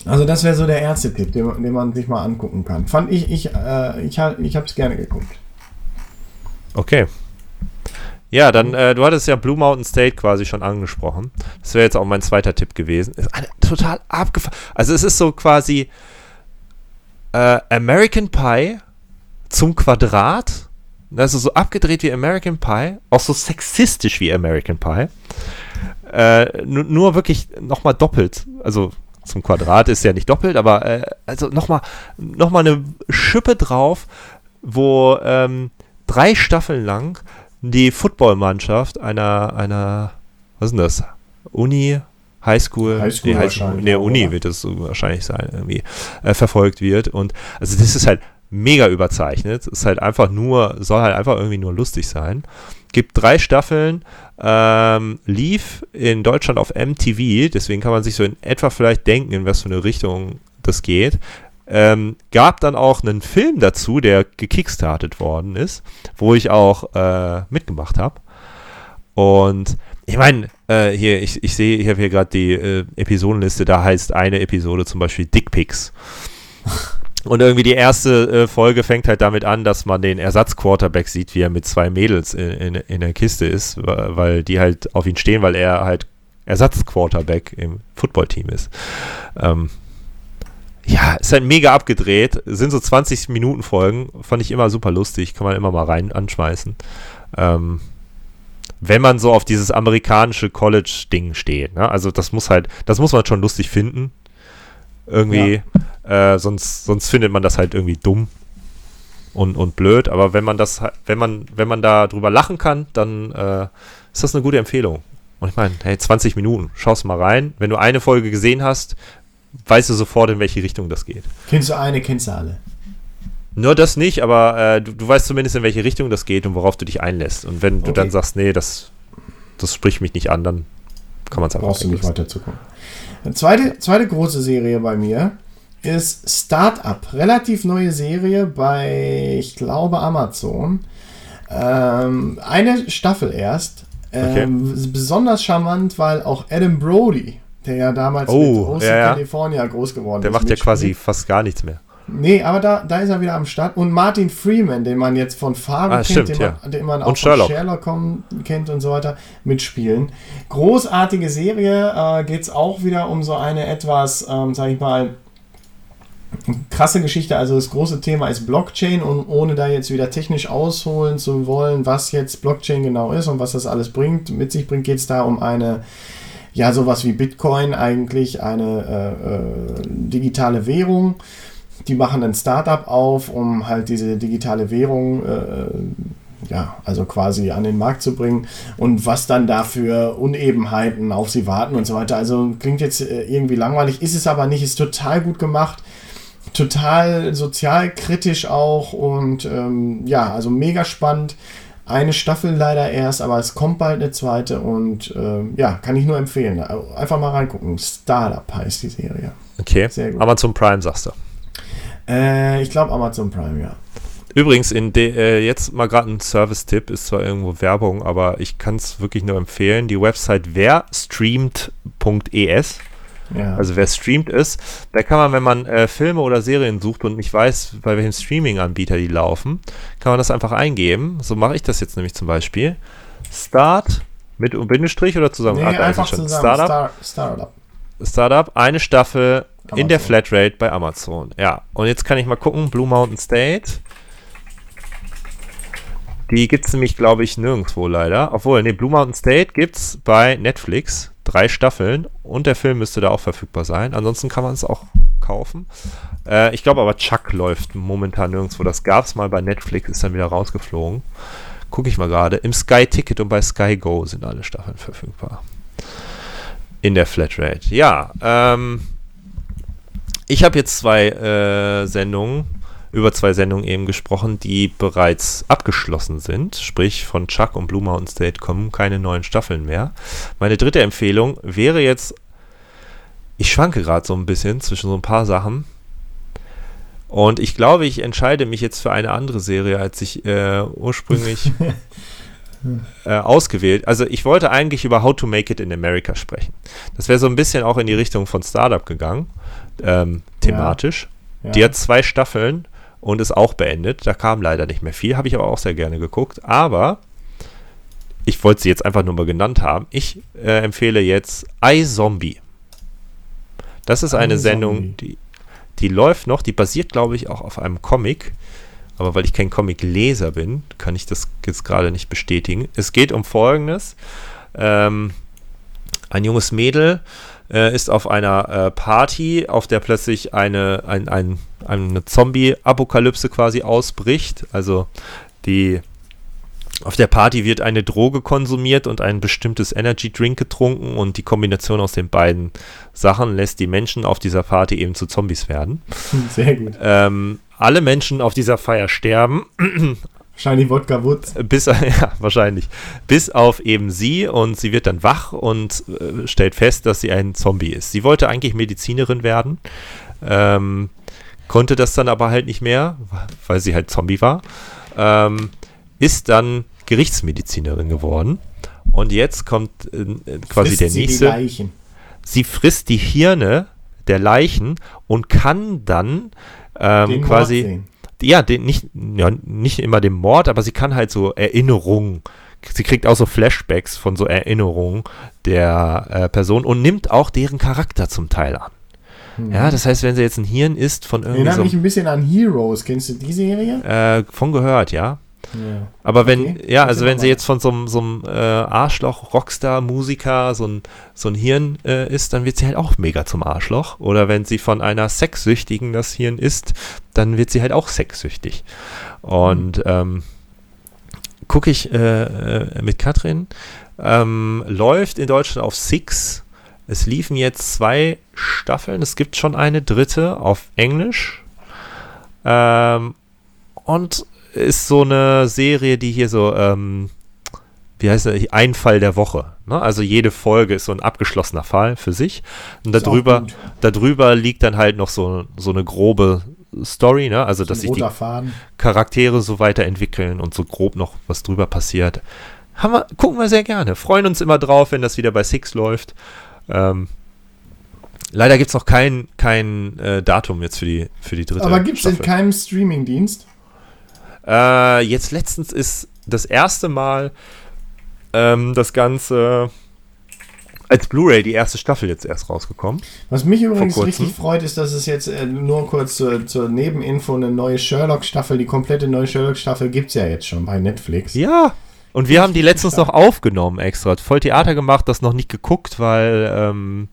S2: Also das wäre so der erste Tipp, den, den, man sich mal angucken kann. Fand ich, ich, äh, ich, ich habe es gerne geguckt.
S1: Okay. Ja, dann, äh, du hattest ja Blue Mountain State quasi schon angesprochen. Das wäre jetzt auch mein zweiter Tipp gewesen. Ist eine, total abgefahren. Also es ist so quasi äh, American Pie zum Quadrat. Also so abgedreht wie American Pie. Auch so sexistisch wie American Pie. Äh, nur wirklich nochmal doppelt. Also zum Quadrat ist ja nicht doppelt, aber äh, also nochmal noch mal eine Schippe drauf, wo ähm, drei Staffeln lang die Footballmannschaft einer, einer, was ist denn das? Uni, Highschool,
S2: Highschool nee,
S1: Highschool, nee, Uni wird es wahrscheinlich sein, irgendwie, äh, verfolgt wird. Und also das ist halt mega überzeichnet. Ist halt einfach nur, soll halt einfach irgendwie nur lustig sein. Gibt drei Staffeln, ähm, lief in Deutschland auf MTV, deswegen kann man sich so in etwa vielleicht denken, in was für eine Richtung das geht. Ähm, gab dann auch einen Film dazu, der gekickstartet worden ist, wo ich auch äh, mitgemacht habe. Und ich meine, äh, hier, ich, ich sehe, ich habe hier gerade die äh, Episodenliste, da heißt eine Episode zum Beispiel Dickpics. Und irgendwie die erste äh, Folge fängt halt damit an, dass man den Ersatzquarterback sieht, wie er mit zwei Mädels in, in, in der Kiste ist, weil die halt auf ihn stehen, weil er halt Ersatzquarterback im Footballteam ist. Ähm, ja, ist halt mega abgedreht. Sind so 20 Minuten Folgen. Fand ich immer super lustig. Kann man immer mal rein anschmeißen. Ähm, wenn man so auf dieses amerikanische College-Ding steht. Ne? Also das muss halt, das muss man schon lustig finden. Irgendwie. Ja. Äh, sonst, sonst findet man das halt irgendwie dumm und, und blöd. Aber wenn man das, wenn man, wenn man da drüber lachen kann, dann äh, ist das eine gute Empfehlung. Und ich meine, hey, 20 Minuten, schaust mal rein. Wenn du eine Folge gesehen hast, weißt du sofort, in welche Richtung das geht.
S2: Kennst du eine, kennst du alle.
S1: Nur das nicht, aber äh, du, du, weißt zumindest, in welche Richtung das geht und worauf du dich einlässt. Und wenn okay. du dann sagst, nee, das, das spricht mich nicht an, dann kann man es
S2: einfach Brauchst du nicht weiter zu gucken. Eine zweite, zweite große Serie bei mir ist Startup. Relativ neue Serie bei, ich glaube, Amazon. Ähm, eine Staffel erst. Ähm, okay. Besonders charmant, weil auch Adam Brody, der ja damals
S1: oh, mit ja,
S2: ja. California groß geworden
S1: der ist. Der macht ja quasi fast gar nichts mehr.
S2: Nee, aber da, da ist er wieder am Start. Und Martin Freeman, den man jetzt von Fargo
S1: ah, kennt, stimmt,
S2: den,
S1: ja.
S2: man, den man auch
S1: und Sherlock.
S2: von Sherlock kommen, kennt und so weiter, mitspielen. Großartige Serie, äh, geht es auch wieder um so eine etwas, ähm, sag ich mal, krasse Geschichte. Also das große Thema ist Blockchain und ohne da jetzt wieder technisch ausholen zu wollen, was jetzt Blockchain genau ist und was das alles bringt, mit sich bringt, geht es da um eine, ja, sowas wie Bitcoin eigentlich, eine äh, äh, digitale Währung. Die machen ein Startup auf, um halt diese digitale Währung äh, ja, also quasi an den Markt zu bringen und was dann da für Unebenheiten auf sie warten und so weiter. Also klingt jetzt äh, irgendwie langweilig, ist es aber nicht, ist total gut gemacht total sozialkritisch auch und ähm, ja, also mega spannend. Eine Staffel leider erst, aber es kommt bald eine zweite und äh, ja, kann ich nur empfehlen. Einfach mal reingucken. Startup heißt die Serie.
S1: Okay. Sehr gut. Amazon Prime sagst du.
S2: Äh, ich glaube Amazon Prime, ja.
S1: Übrigens, in de, äh, jetzt mal gerade ein Service-Tipp, ist zwar irgendwo Werbung, aber ich kann es wirklich nur empfehlen. Die Website werstreamt.es ja. Also wer streamt ist, da kann man, wenn man äh, Filme oder Serien sucht und nicht weiß, bei welchem Streaming-Anbieter die laufen, kann man das einfach eingeben. So mache ich das jetzt nämlich zum Beispiel. Start mit Bindestrich oder zusammen?
S2: Nee, einfach zusammen.
S1: Startup. Star Startup. Startup, eine Staffel Amazon. in der Flatrate bei Amazon. Ja, und jetzt kann ich mal gucken, Blue Mountain State. Die gibt es nämlich, glaube ich, nirgendwo leider. Obwohl, nee, Blue Mountain State gibt es bei Netflix drei Staffeln und der Film müsste da auch verfügbar sein. Ansonsten kann man es auch kaufen. Äh, ich glaube aber Chuck läuft momentan nirgendwo. Das gab es mal bei Netflix, ist dann wieder rausgeflogen. Gucke ich mal gerade. Im Sky Ticket und bei Sky Go sind alle Staffeln verfügbar. In der Flatrate. Ja, ähm, ich habe jetzt zwei äh, Sendungen über zwei Sendungen eben gesprochen, die bereits abgeschlossen sind. Sprich, von Chuck und Blue Mountain State kommen keine neuen Staffeln mehr. Meine dritte Empfehlung wäre jetzt, ich schwanke gerade so ein bisschen zwischen so ein paar Sachen. Und ich glaube, ich entscheide mich jetzt für eine andere Serie, als ich äh, ursprünglich äh, ausgewählt. Also ich wollte eigentlich über How to Make It in America sprechen. Das wäre so ein bisschen auch in die Richtung von Startup gegangen, ähm, thematisch. Ja. Ja. Die hat zwei Staffeln und ist auch beendet. Da kam leider nicht mehr viel, habe ich aber auch sehr gerne geguckt. Aber ich wollte sie jetzt einfach nur mal genannt haben. Ich äh, empfehle jetzt iZombie. Das ist eine Sendung, die, die läuft noch, die basiert, glaube ich, auch auf einem Comic. Aber weil ich kein Comic-Leser bin, kann ich das jetzt gerade nicht bestätigen. Es geht um Folgendes. Ähm, ein junges Mädel äh, ist auf einer äh, Party, auf der plötzlich eine, ein, ein eine Zombie-Apokalypse quasi ausbricht. Also die auf der Party wird eine Droge konsumiert und ein bestimmtes Energy Drink getrunken und die Kombination aus den beiden Sachen lässt die Menschen auf dieser Party eben zu Zombies werden.
S2: Sehr gut.
S1: Ähm, alle Menschen auf dieser Feier sterben.
S2: Wahrscheinlich Wodka Wutz.
S1: Bis, ja, wahrscheinlich. Bis auf eben sie und sie wird dann wach und äh, stellt fest, dass sie ein Zombie ist. Sie wollte eigentlich Medizinerin werden. Ähm, konnte das dann aber halt nicht mehr, weil sie halt Zombie war. Ähm, ist dann Gerichtsmedizinerin geworden. Und jetzt kommt äh, quasi frisst der sie nächste. Die Leichen. Sie frisst die Hirne der Leichen und kann dann ähm, quasi. Ja, den, nicht, ja, nicht immer den Mord, aber sie kann halt so Erinnerungen sie kriegt auch so Flashbacks von so Erinnerungen der äh, Person und nimmt auch deren Charakter zum Teil an. Ja, das heißt, wenn sie jetzt ein Hirn isst von irgendwie.
S2: Erinnert so, mich ein bisschen an Heroes. Kennst du die Serie?
S1: Äh, von gehört, ja. Ja. Aber wenn, okay. ja, also wenn sie jetzt von so einem, so einem äh, Arschloch, Rockstar, Musiker, so ein, so ein Hirn äh, ist, dann wird sie halt auch mega zum Arschloch. Oder wenn sie von einer Sexsüchtigen das Hirn isst, dann wird sie halt auch sexsüchtig. Und mhm. ähm, gucke ich äh, äh, mit Katrin, ähm, läuft in Deutschland auf Six es liefen jetzt zwei Staffeln. Es gibt schon eine dritte auf Englisch. Ähm, und ist so eine Serie, die hier so, ähm, wie heißt das, ein Fall der Woche. Ne? Also jede Folge ist so ein abgeschlossener Fall für sich. Und darüber, darüber liegt dann halt noch so, so eine grobe Story, ne? Also, so dass sich die
S2: Faden.
S1: Charaktere so weiterentwickeln und so grob noch was drüber passiert. Haben wir, gucken wir sehr gerne. Freuen uns immer drauf, wenn das wieder bei Six läuft. Ähm, leider gibt es noch kein, kein äh, Datum jetzt für die, für die dritte
S2: Aber gibt es in keinem Streamingdienst?
S1: Äh, jetzt letztens ist das erste Mal ähm, das Ganze als Blu-ray die erste Staffel jetzt erst rausgekommen.
S2: Was mich übrigens richtig freut, ist, dass es jetzt äh, nur kurz zur, zur, Nebeninfo eine neue Sherlock-Staffel, die komplette neue Sherlock-Staffel gibt es ja jetzt schon bei Netflix.
S1: Ja, und wir haben die letztens noch aufgenommen extra. Voll Theater gemacht, das noch nicht geguckt, weil ähm,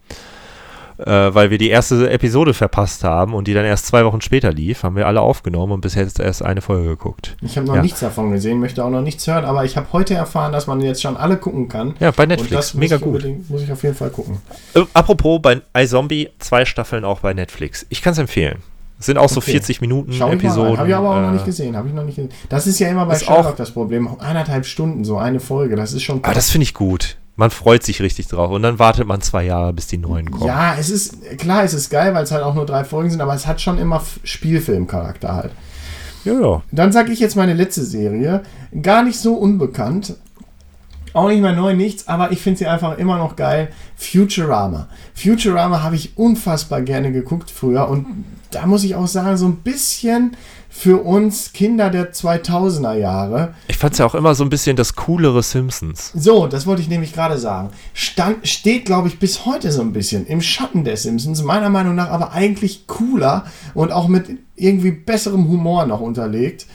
S1: äh, weil wir die erste Episode verpasst haben und die dann erst zwei Wochen später lief, haben wir alle aufgenommen und bis jetzt erst eine Folge geguckt.
S2: Ich habe noch ja. nichts davon gesehen, möchte auch noch nichts hören, aber ich habe heute erfahren, dass man jetzt schon alle gucken kann.
S1: Ja, bei Netflix. Und das Mega gut.
S2: Muss ich auf jeden Fall gucken.
S1: Äh, apropos, bei iZombie zwei Staffeln auch bei Netflix. Ich kann es empfehlen. Es sind auch okay. so 40 Minuten Schau Episoden.
S2: Habe ich aber auch äh, noch nicht gesehen. Habe ich noch nicht gesehen. Das ist ja immer bei Sherlock das Problem. Eineinhalb Stunden, so eine Folge. Das ist schon.
S1: Aber ah, das finde ich gut man freut sich richtig drauf. Und dann wartet man zwei Jahre, bis die neuen kommen.
S2: Ja, es ist, klar, es ist geil, weil es halt auch nur drei Folgen sind, aber es hat schon immer Spielfilmcharakter halt. Ja, ja. Dann sage ich jetzt meine letzte Serie. Gar nicht so unbekannt. Auch nicht mehr neu, nichts, aber ich finde sie einfach immer noch geil. Futurama. Futurama habe ich unfassbar gerne geguckt früher und da muss ich auch sagen, so ein bisschen für uns Kinder der 2000er Jahre.
S1: Ich fand es ja auch immer so ein bisschen das coolere Simpsons.
S2: So, das wollte ich nämlich gerade sagen. Stand, steht, glaube ich, bis heute so ein bisschen im Schatten der Simpsons. Meiner Meinung nach aber eigentlich cooler und auch mit irgendwie besserem Humor noch unterlegt.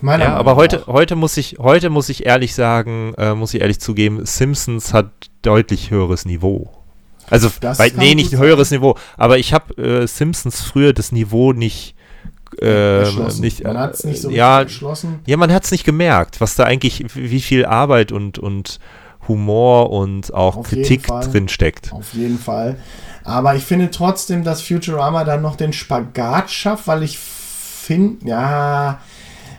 S1: Meiner ja, Meinung aber heute, heute, muss ich, heute muss ich ehrlich sagen, äh, muss ich ehrlich zugeben, Simpsons hat deutlich höheres Niveau. Also, bei, nee, nicht ein höheres sein. Niveau, aber ich habe äh, Simpsons früher das Niveau nicht äh, nicht, man hat es nicht so ja, erschlossen. Ja, man hat es nicht gemerkt, was da eigentlich, wie viel Arbeit und, und Humor und auch Auf Kritik drin steckt.
S2: Auf jeden Fall. Aber ich finde trotzdem, dass Futurama dann noch den Spagat schafft, weil ich finde, ja,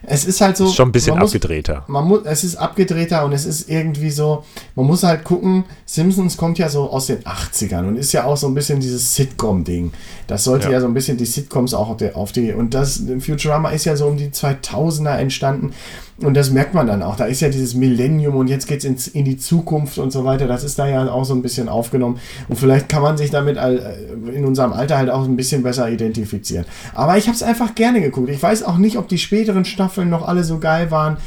S2: es ist halt so. Ist
S1: schon ein bisschen muss, abgedrehter.
S2: Man muss, es ist abgedrehter und es ist irgendwie so, man muss halt gucken, Simpsons kommt ja so aus den 80ern und ist ja auch so ein bisschen dieses Sitcom-Ding. Das sollte ja. ja. so ein bisschen die Sitcoms auch auf die, auf die, und das Futurama ist ja so um die 2000er entstanden und das merkt man dann auch. Da ist ja dieses Millennium und jetzt geht es in die Zukunft und so weiter. Das ist da ja auch so ein bisschen aufgenommen. Und vielleicht kann man sich damit in unserem Alter halt auch ein bisschen besser identifizieren. Aber ich habe es einfach gerne geguckt. Ich weiß auch nicht, ob die späteren Staffeln noch alle so geil waren.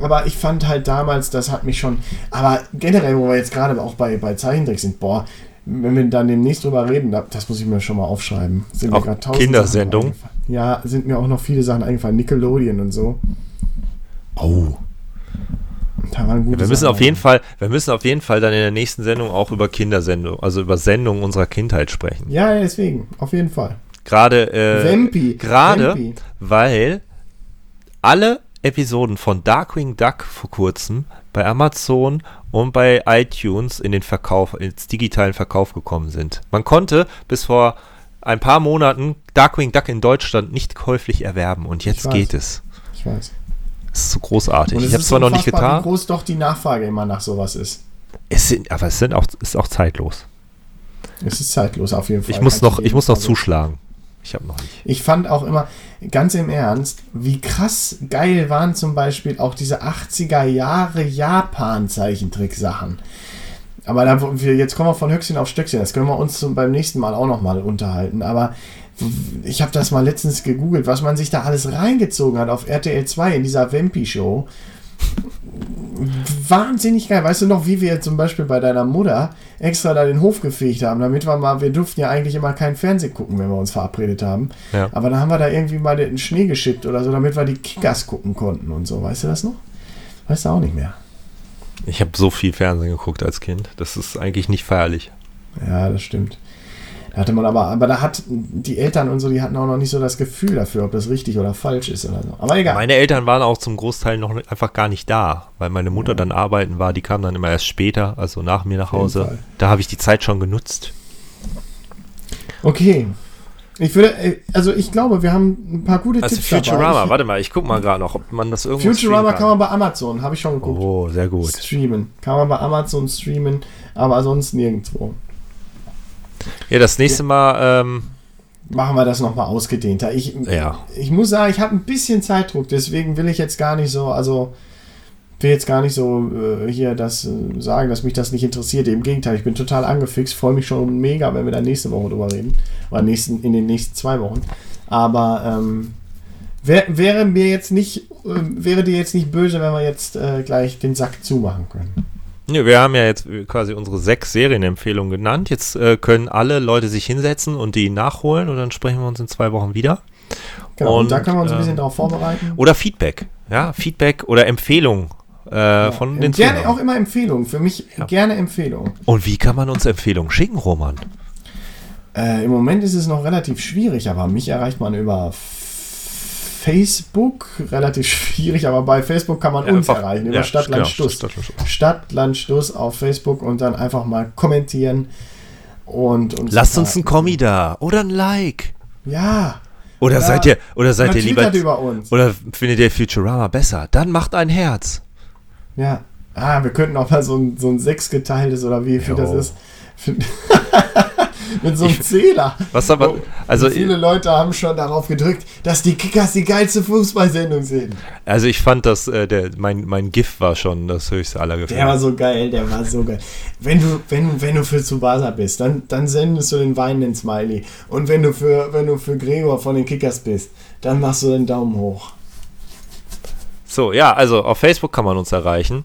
S2: Aber ich fand halt damals, das hat mich schon. Aber generell, wo wir jetzt gerade auch bei, bei Zeichentrick sind, boah, wenn wir dann demnächst drüber reden, das muss ich mir schon mal aufschreiben.
S1: Sind auch Kindersendung.
S2: Ja, sind mir auch noch viele Sachen eingefallen. Nickelodeon und so.
S1: Oh. Ja, wir müssen auf jeden Fall, wir müssen auf jeden Fall dann in der nächsten Sendung auch über Kindersendung, also über Sendungen unserer Kindheit sprechen.
S2: Ja, deswegen, auf jeden Fall.
S1: Gerade, äh, gerade, weil alle Episoden von Darkwing Duck vor kurzem bei Amazon und bei iTunes in den Verkauf, ins digitalen Verkauf gekommen sind. Man konnte bis vor ein paar Monaten Darkwing Duck in Deutschland nicht käuflich erwerben und jetzt geht es. Ich weiß. Das ist so großartig.
S2: ich habe es zwar noch nicht getan. Wie groß doch die Nachfrage immer nach sowas ist.
S1: Es sind, aber es sind auch, ist auch zeitlos.
S2: Es ist zeitlos auf jeden Fall.
S1: Ich muss noch, ich muss noch zuschlagen. Ich habe noch nicht.
S2: Ich fand auch immer, ganz im Ernst, wie krass geil waren zum Beispiel auch diese 80er Jahre Japan-Zeichentrick-Sachen. Aber da, jetzt kommen wir von Höchstchen auf Stöckchen. Das können wir uns zum, beim nächsten Mal auch nochmal unterhalten. Aber ich habe das mal letztens gegoogelt, was man sich da alles reingezogen hat auf RTL 2 in dieser Vampi-Show. Wahnsinnig geil. Weißt du noch, wie wir zum Beispiel bei deiner Mutter extra da den Hof gefegt haben, damit wir mal, wir durften ja eigentlich immer kein Fernsehen gucken, wenn wir uns verabredet haben. Ja. Aber dann haben wir da irgendwie mal den Schnee geschippt oder so, damit wir die Kickers gucken konnten und so. Weißt du das noch? Weißt du auch nicht mehr.
S1: Ich habe so viel Fernsehen geguckt als Kind. Das ist eigentlich nicht feierlich.
S2: Ja, das stimmt. Da hatte man aber, aber da hat die Eltern und so, die hatten auch noch nicht so das Gefühl dafür, ob das richtig oder falsch ist oder so. Aber egal.
S1: Meine Eltern waren auch zum Großteil noch einfach gar nicht da, weil meine Mutter ja. dann arbeiten war. Die kam dann immer erst später, also nach mir nach Hause. Da habe ich die Zeit schon genutzt.
S2: Okay. Ich würde, äh, also ich glaube, wir haben ein paar gute also Tipps
S1: Futurama, dabei. warte mal, ich guck mal gerade noch, ob man das irgendwo
S2: Futurama kann. kann man bei Amazon, habe ich schon geguckt.
S1: Oh, sehr gut.
S2: Streamen. Kann man bei Amazon streamen, aber sonst nirgendwo.
S1: Ja, das nächste Mal. Ähm,
S2: Machen wir das nochmal ausgedehnter. Ich,
S1: ja.
S2: ich muss sagen, ich habe ein bisschen Zeitdruck, deswegen will ich jetzt gar nicht so, also will jetzt gar nicht so äh, hier das äh, sagen, dass mich das nicht interessiert. Im Gegenteil, ich bin total angefixt, freue mich schon mega, wenn wir da nächste Woche drüber reden. Oder nächsten, in den nächsten zwei Wochen. Aber ähm, wär, wäre mir jetzt nicht, äh, wäre dir jetzt nicht böse, wenn wir jetzt äh, gleich den Sack zumachen können.
S1: Ja, wir haben ja jetzt quasi unsere sechs Serienempfehlungen genannt. Jetzt äh, können alle Leute sich hinsetzen und die nachholen und dann sprechen wir uns in zwei Wochen wieder.
S2: Genau, und, und da können wir uns ein bisschen ähm, darauf vorbereiten.
S1: Oder Feedback, ja, Feedback oder Empfehlung äh, ja, von den
S2: Gerne Zuhörern. auch immer Empfehlungen, für mich ja. gerne Empfehlungen.
S1: Und wie kann man uns Empfehlungen schicken, Roman?
S2: Äh, Im Moment ist es noch relativ schwierig, aber mich erreicht man über Facebook relativ schwierig, aber bei Facebook kann man ja, uns einfach, erreichen über ja, Stadtland genau, Stuss. Stadtland Stuss auf Facebook und dann einfach mal kommentieren und uns
S1: lasst uns ein Kommi da oder ein Like.
S2: Ja.
S1: Oder ja, seid ihr oder seid ihr lieber
S2: über uns.
S1: oder findet ihr Futurama besser? Dann macht ein Herz.
S2: Ja. Ah, wir könnten auch mal so ein, so ein sechsgeteiltes oder wie viel das ist. mit so einem ich, Zähler.
S1: Was aber, also
S2: viele Leute haben schon darauf gedrückt, dass die Kickers die geilste Fußballsendung sind.
S1: Also ich fand das, äh, der, mein, mein GIF war schon das höchste aller Gefühle.
S2: Der war so geil, der war so geil. Wenn du, wenn, wenn du für Tsubasa bist, dann, dann sendest du den weinenden Smiley. Und wenn du für, wenn du für Gregor von den Kickers bist, dann machst du den Daumen hoch.
S1: So, ja, also auf Facebook kann man uns erreichen.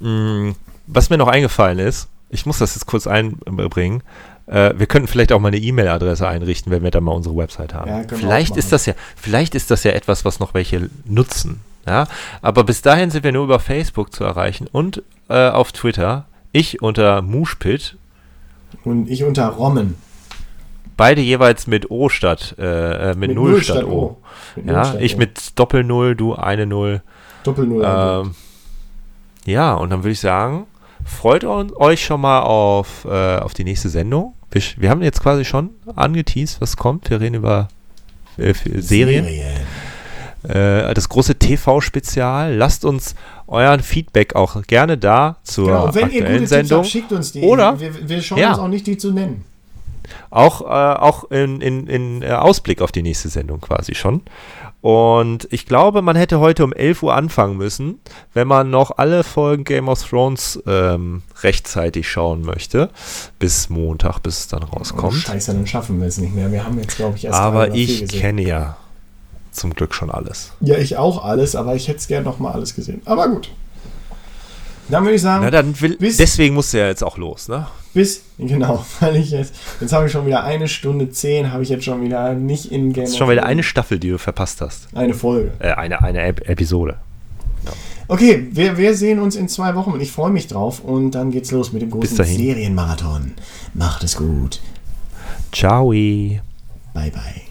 S1: Hm, was mir noch eingefallen ist, ich muss das jetzt kurz einbringen. Äh, wir könnten vielleicht auch mal eine E-Mail-Adresse einrichten, wenn wir dann mal unsere Website haben. Ja, vielleicht ist das ja, vielleicht ist das ja etwas, was noch welche nutzen. Ja, aber bis dahin sind wir nur über Facebook zu erreichen und äh, auf Twitter. Ich unter Mushpit.
S2: Und ich unter Rommen.
S1: Beide jeweils mit O statt, äh, äh mit, mit Null, Null statt, statt O. o. Mit ja, statt ich o. mit Doppel Null, du eine Null.
S2: Doppel Null.
S1: Ähm, ja, und dann würde ich sagen, freut euch schon mal auf, äh, auf die nächste Sendung wir, wir haben jetzt quasi schon angeteased, was kommt. Wir reden über äh, Serien. Serien. Äh, das große TV-Spezial. Lasst uns euren Feedback auch gerne da zur genau, und wenn aktuellen ihr gute Sendung. Tipps
S2: habt, schickt uns die.
S1: Oder
S2: wir, wir schauen ja. uns auch nicht, die zu nennen.
S1: Auch, äh, auch in, in, in äh, Ausblick auf die nächste Sendung quasi schon. Und ich glaube, man hätte heute um 11 Uhr anfangen müssen, wenn man noch alle Folgen Game of Thrones ähm, rechtzeitig schauen möchte. Bis Montag, bis es dann rauskommt. Oh,
S2: scheiße, dann schaffen wir es nicht mehr. Wir haben jetzt, glaube ich, erst
S1: Aber ich kenne ja zum Glück schon alles.
S2: Ja, ich auch alles, aber ich hätte es gerne noch mal alles gesehen. Aber gut. Dann würde ich sagen.
S1: Na, dann will, deswegen musst du ja jetzt auch los, ne?
S2: Bis, genau, weil ich jetzt, jetzt habe ich schon wieder eine Stunde zehn, habe ich jetzt schon wieder nicht in
S1: Game Das ist schon wieder eine Staffel, die du verpasst hast.
S2: Eine Folge.
S1: Äh, eine, eine Ep Episode.
S2: Ja. Okay, wir, wir sehen uns in zwei Wochen und ich freue mich drauf und dann geht's los mit dem großen Serienmarathon. Macht es gut.
S1: Ciao. Bye,
S2: bye.